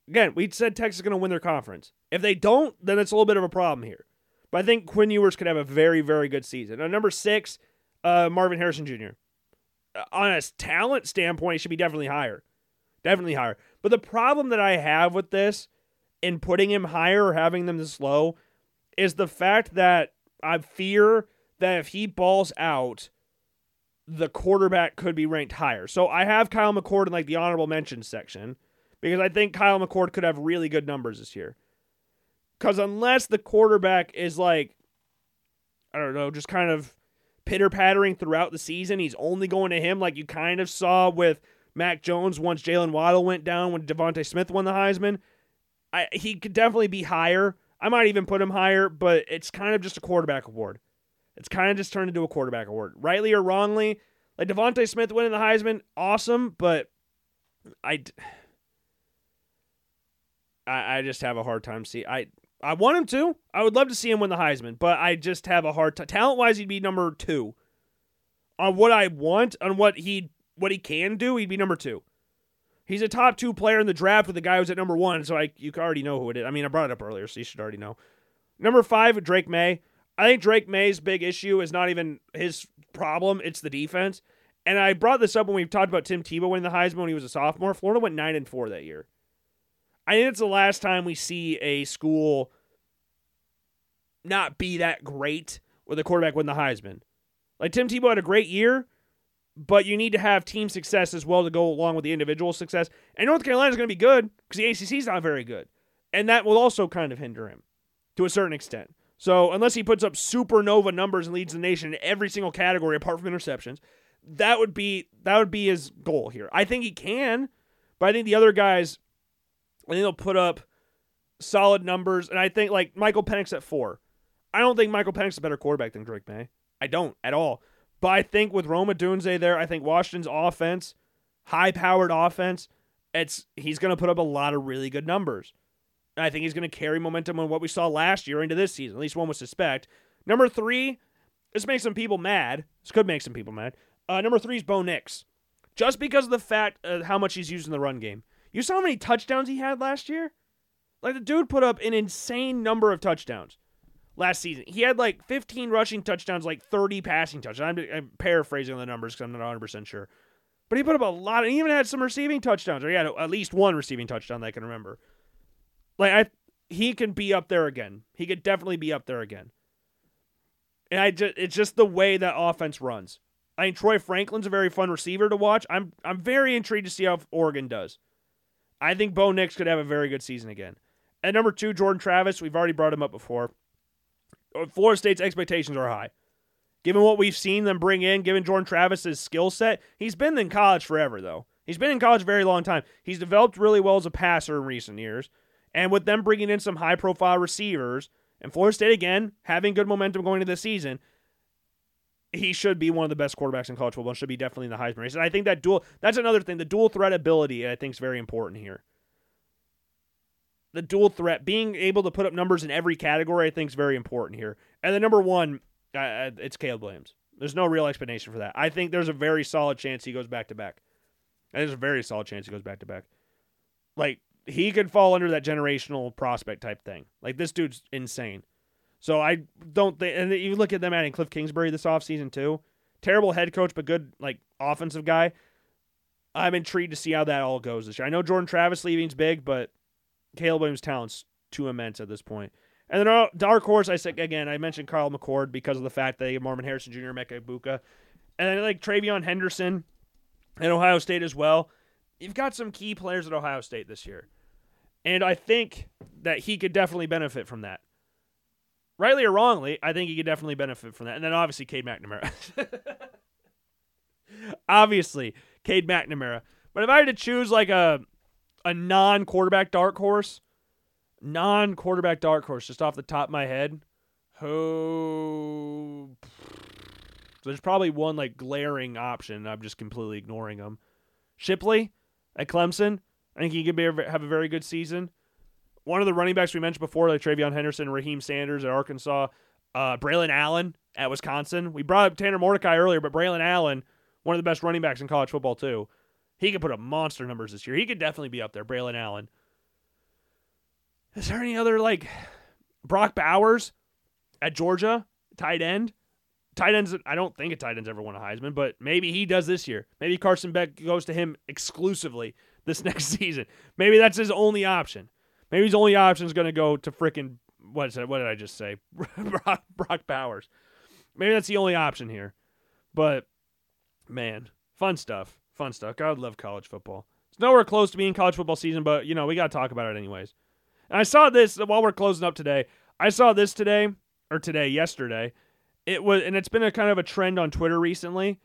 Again, we said Texas is going to win their conference. If they don't, then it's a little bit of a problem here. But I think Quinn Ewers could have a very, very good season. Number six, uh, Marvin Harrison Jr. Uh, on a talent standpoint, he should be definitely higher. Definitely higher. But the problem that I have with this in putting him higher or having them this low is the fact that I fear that if he balls out, the quarterback could be ranked higher. So I have Kyle McCord in like the honorable mention section because I think Kyle McCord could have really good numbers this year. Because unless the quarterback is like, I don't know, just kind of pitter pattering throughout the season, he's only going to him like you kind of saw with Mac Jones once Jaylen Waddle went down when DeVonta Smith won the Heisman. I, he could definitely be higher. I might even put him higher, but it's kind of just a quarterback award. It's kind of just turned into a quarterback award, rightly or wrongly. Like DeVonta Smith winning the Heisman, awesome, but I, I, I just have a hard time see. I I want him to. I would love to see him win the Heisman, but I just have a hard time. Talent wise, he'd be number two. On what I want, on what he what he can do, he'd be number two. He's a top two player in the draft with the guy who's at number one, so I you already know who it is. I mean, I brought it up earlier, so you should already know. Number five, Drake Maye. I think Drake Maye's big issue is not even his problem, it's the defense. And I brought this up when we talked about Tim Tebow winning the Heisman when he was a sophomore. Florida went nine and four that year. I think it's the last time we see a school not be that great with a quarterback win the Heisman. Like Tim Tebow had a great year, but you need to have team success as well to go along with the individual success. And North Carolina is going to be good because the ACC is not very good, and that will also kind of hinder him to a certain extent. So unless he puts up supernova numbers and leads the nation in every single category apart from interceptions, that would be that would be his goal here. I think he can, but I think the other guys, I think they'll put up solid numbers, and I think like Michael Penix at four. I don't think Michael Penix is a better quarterback than Drake Maye. I don't at all. But I think with Rome Odunze there, I think Washington's offense, high powered offense, it's he's going to put up a lot of really good numbers. I think he's going to carry momentum on what we saw last year into this season. At least one would suspect. Number three, this makes some people mad. This could make some people mad. Uh, number three is Bo Nix. Just because of the fact of how much he's used in the run game. You saw how many touchdowns he had last year? Like the dude put up an insane number of touchdowns last season. He had like 15 rushing touchdowns, like 30 passing touchdowns. I'm, I'm paraphrasing the numbers because I'm not 100% sure. But he put up a lot. And he even had some receiving touchdowns, or he had at least one receiving touchdown that I can remember. Like, I, he can be up there again. He could definitely be up there again. And I just, it's just the way that offense runs. I think Troy Franklin's a very fun receiver to watch. I'm I'm very intrigued to see how Oregon does. I think Bo Nix could have a very good season again. At number two, Jordan Travis. We've already brought him up before. Uh, Florida State's expectations are high. Given what we've seen them bring in, given Jordan Travis's skill set, he's been in college forever, though. He's been in college a very long time. He's developed really well as a passer in recent years. And with them bringing in some high profile receivers, and Florida State, again, having good momentum going into the season, he should be one of the best quarterbacks in college football should be definitely in the Heisman race. And I think that dual, that's another thing. The dual threat ability, I think, is very important here the dual threat, being able to put up numbers in every category, I think is very important here. And the number one, uh, it's Caleb Williams. There's no real explanation for that. I think there's a very solid chance he goes back to back. There's a very solid chance he goes back to back. Like he could fall under that generational prospect type thing. Like this dude's insane. So I don't think, and you look at them adding Cliff Kingsbury this offseason too. Terrible head coach, but good like offensive guy. I'm intrigued to see how that all goes this year. I know Jordan Travis leaving's big, but Caleb Williams' talent's too immense at this point. And then uh, dark horse, I said again, I mentioned Kyle McCord because of the fact that they have Marvin Harrison Jr., Emeka Egbuka, and then like TreVeyon Henderson and Ohio State as well. You've got some key players at Ohio State this year, and I think that he could definitely benefit from that. Rightly or wrongly, I think he could definitely benefit from that. And then obviously Cade McNamara. [laughs] obviously Cade McNamara. But if I had to choose like a a non quarterback dark horse, non quarterback dark horse, just off the top of my head, who. There's probably one like glaring option. I'm just completely ignoring them. Shipley at Clemson. I think he could be, have a very good season. One of the running backs we mentioned before, like TreVeyon Henderson, Raheim Sanders at Arkansas, uh, Braylon Allen at Wisconsin. We brought up Tanner Mordecai earlier, but Braylon Allen, one of the best running backs in college football, too. He could put up monster numbers this year. He could definitely be up there. Braylon Allen. Is there any other like Brock Bowers at Georgia, tight end? Tight ends, I don't think a tight end's ever won a Heisman, but maybe he does this year. Maybe Carson Beck goes to him exclusively this [laughs] next season. Maybe that's his only option. Maybe his only option is going to go to freaking what? What did I just say? [laughs] Brock, Brock Bowers. Maybe that's the only option here. But man, fun stuff. Fun stuff. God love college football. It's nowhere close to being college football season, but you know, we got to talk about it anyways. And I saw this while we're closing up today. I saw this today or today, yesterday. It was and it's been a kind of a trend on Twitter recently.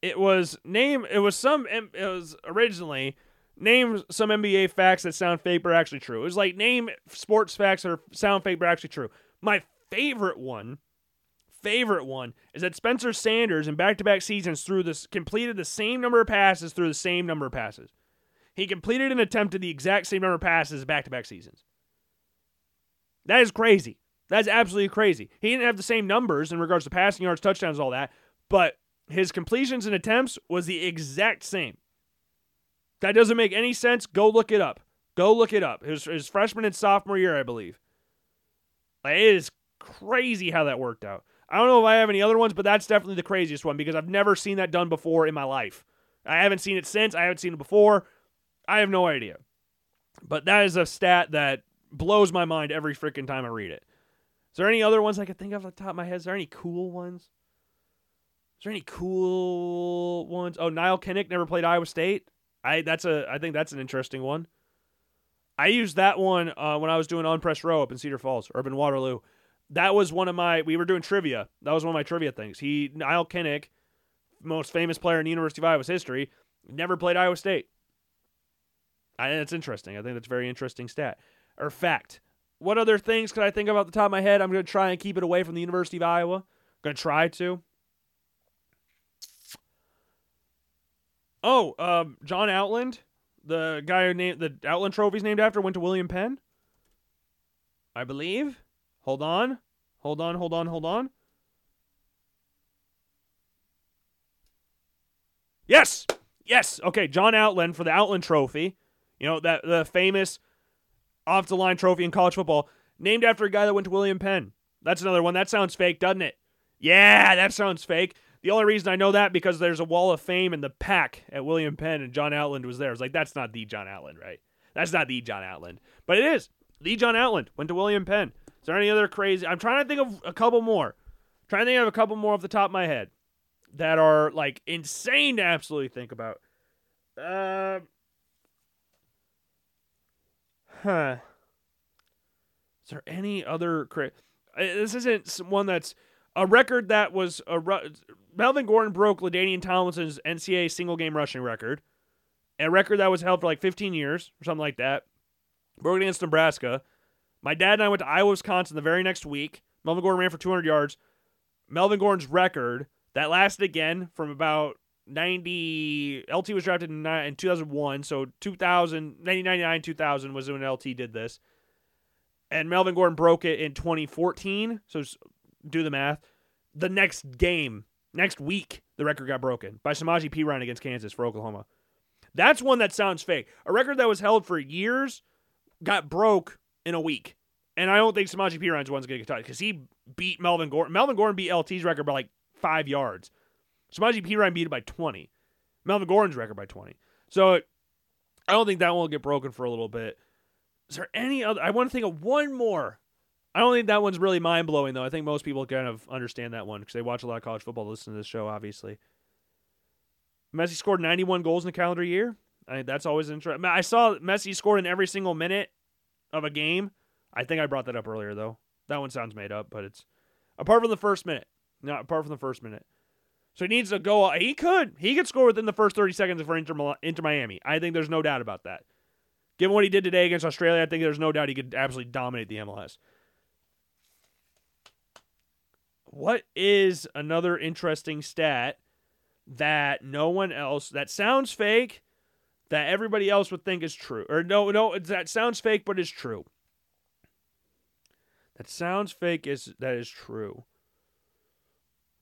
It was name it was some it was originally name some NBA facts that sound fake but are actually true. It was like name sports facts that are sound fake but are actually true. My favorite one favorite one is that Spencer Sanders in back-to-back seasons through this completed the same number of passes through the same number of passes. He completed and attempted the exact same number of passes back-to-back seasons. That is crazy. That's absolutely crazy. He didn't have the same numbers in regards to passing yards, touchdowns, all that, but his completions and attempts was the exact same. That doesn't make any sense. Go look it up. Go look it up. His, his freshman and sophomore year, I believe. It is crazy how that worked out. I don't know if I have any other ones, but that's definitely the craziest one because I've never seen that done before in my life. I haven't seen it since. I haven't seen it before. I have no idea. But that is a stat that blows my mind every freaking time I read it. Is there any other ones I could think of off the top of my head? Is there any cool ones? Is there any cool ones? Oh, Nile Kinnick never played Iowa State. I that's a I think that's an interesting one. I used that one uh, when I was doing on press row up in Cedar Falls, Urban Waterloo. That was one of my. We were doing trivia. That was one of my trivia things. He Nile Kinnick, most famous player in the University of Iowa's history, never played Iowa State. I, that's interesting. I think that's a very interesting stat or fact. What other things could I think of off the top of my head? I'm going to try and keep it away from the University of Iowa. Going to try to. Oh, um, John Outland, the guy who named the Outland Trophy's named after, went to William Penn. I believe. Hold on. Hold on, hold on, hold on. Yes. Yes. Okay, John Outland for the Outland Trophy. You know, that the famous off the line trophy in college football, named after a guy that went to William Penn. That's another one. That sounds fake, doesn't it? Yeah, that sounds fake. The only reason I know that because there's a wall of fame in the pack at William Penn and John Outland was there. It's like that's not the John Outland, right? That's not the John Outland. But it is. The John Outland went to William Penn. Is there any other crazy I'm trying to think of a couple more. I'm trying to think of a couple more off the top of my head that are like insane to absolutely think about. Uh Huh. Is there any other cra- This isn't one that's a record that was a ru- Melvin Gordon broke LaDainian Tomlinson's NCAA single game rushing record, a record that was held for like 15 years or something like that. Broke against Nebraska. My dad and I went to Iowa, Wisconsin the very next week. Melvin Gordon ran for 200 yards. Melvin Gordon's record that lasted again from about 90 LT was drafted in, in 2001 so 2000 1999 2000 was when LT did this. And Melvin Gordon broke it in 2014 so do the math. The next game next week the record got broken by Samaje Perine against Kansas for Oklahoma. That's one that sounds fake. A record that was held for years got broke in a week. And I don't think Samaje Perine's one's going to get touched because he beat Melvin Gordon Melvin Gordon beat LT's record by like five yards Samaje Perine beat it by 20. Melvin Gordon's record by 20. So I don't think that one will get broken for a little bit. Is there any other? I want to think of one more. I don't think that one's really mind blowing though. I think most people kind of understand that one because they watch a lot of college football, listen to this show, obviously. Messi scored 91 goals in the calendar year. I that's always interesting. I saw Messi scored in every single minute of a game. I think I brought that up earlier though. That one sounds made up, but it's apart from the first minute. No, apart from the first minute. So he needs to go. He could. He could score within the first 30 seconds for Inter, Inter Miami. I think there's no doubt about that. Given what he did today against Australia, I think there's no doubt he could absolutely dominate the MLS. What is another interesting stat that no one else that sounds fake that everybody else would think is true? Or no, no, that sounds fake but is true. That sounds fake is that is true.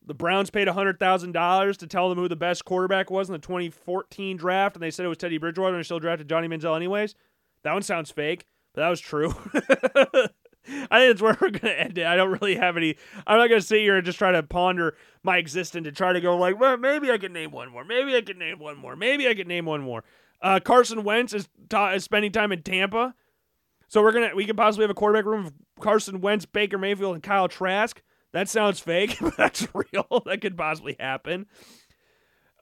The Browns paid $100,000 to tell them who the best quarterback was in the 2014 draft, and they said it was Teddy Bridgewater, and they still drafted Johnny Manziel anyways. That one sounds fake, but that was true. [laughs] I think that's where we're going to end it. I don't really have any. I'm not going to sit here and just try to ponder my existence and try to go, like, well, maybe I can name one more. Maybe I can name one more. Maybe I can name one more. Uh, Carson Wentz is, ta- is spending time in Tampa. So we're gonna we could possibly have a quarterback room of Carson Wentz, Baker Mayfield, and Kyle Trask. That sounds fake, [laughs] but that's real. [laughs] that could possibly happen.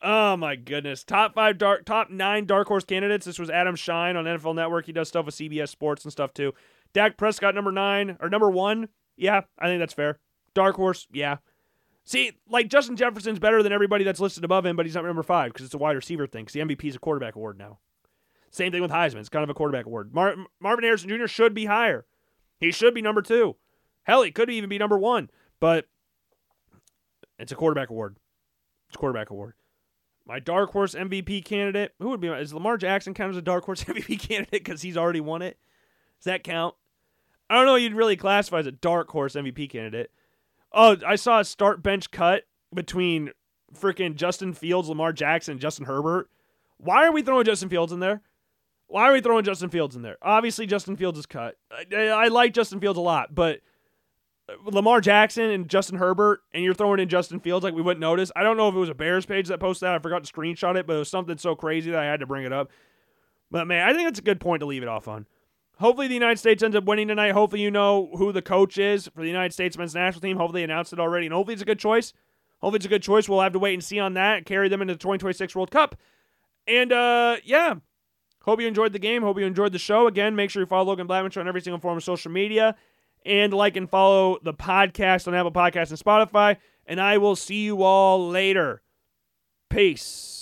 Oh my goodness. Top five dark top nine dark horse candidates. This was Adam Schein on NFL Network. He does stuff with CBS Sports and stuff too. Dak Prescott number nine or number one. Yeah, I think that's fair. Dark horse, yeah. See, like Justin Jefferson's better than everybody that's listed above him, but he's not number five because it's a wide receiver thing. Because the MVP is a quarterback award now. Same thing with Heisman. It's kind of a quarterback award. Mar- Marvin Harrison Jr. should be higher. He should be number two. Hell, he could even be number one. But it's a quarterback award. It's a quarterback award. My dark horse MVP candidate, who would be? Is Lamar Jackson count as a dark horse [laughs] MVP candidate because he's already won it? Does that count? I don't know. You'd really classify as a dark horse MVP candidate. Oh, I saw a start bench cut between freaking Justin Fields, Lamar Jackson, Justin Herbert. Why are we throwing Justin Fields in there? Why are we throwing Justin Fields in there? Obviously, Justin Fields is cut. I, I like Justin Fields a lot, but Lamar Jackson and Justin Herbert, and you're throwing in Justin Fields like we wouldn't notice. I don't know if it was a Bears page that posted that. I forgot to screenshot it, but it was something so crazy that I had to bring it up. But man, I think that's a good point to leave it off on. Hopefully, the United States ends up winning tonight. Hopefully, you know who the coach is for the United States men's national team. Hopefully, they announced it already, and hopefully, it's a good choice. Hopefully, it's a good choice. We'll have to wait and see on that. Carry them into the 2026 World Cup. And uh, yeah, hope you enjoyed the game. Hope you enjoyed the show. Again, make sure you follow Logan Show on every single form of social media and like and follow the podcast on Apple Podcasts and Spotify. And I will see you all later. Peace.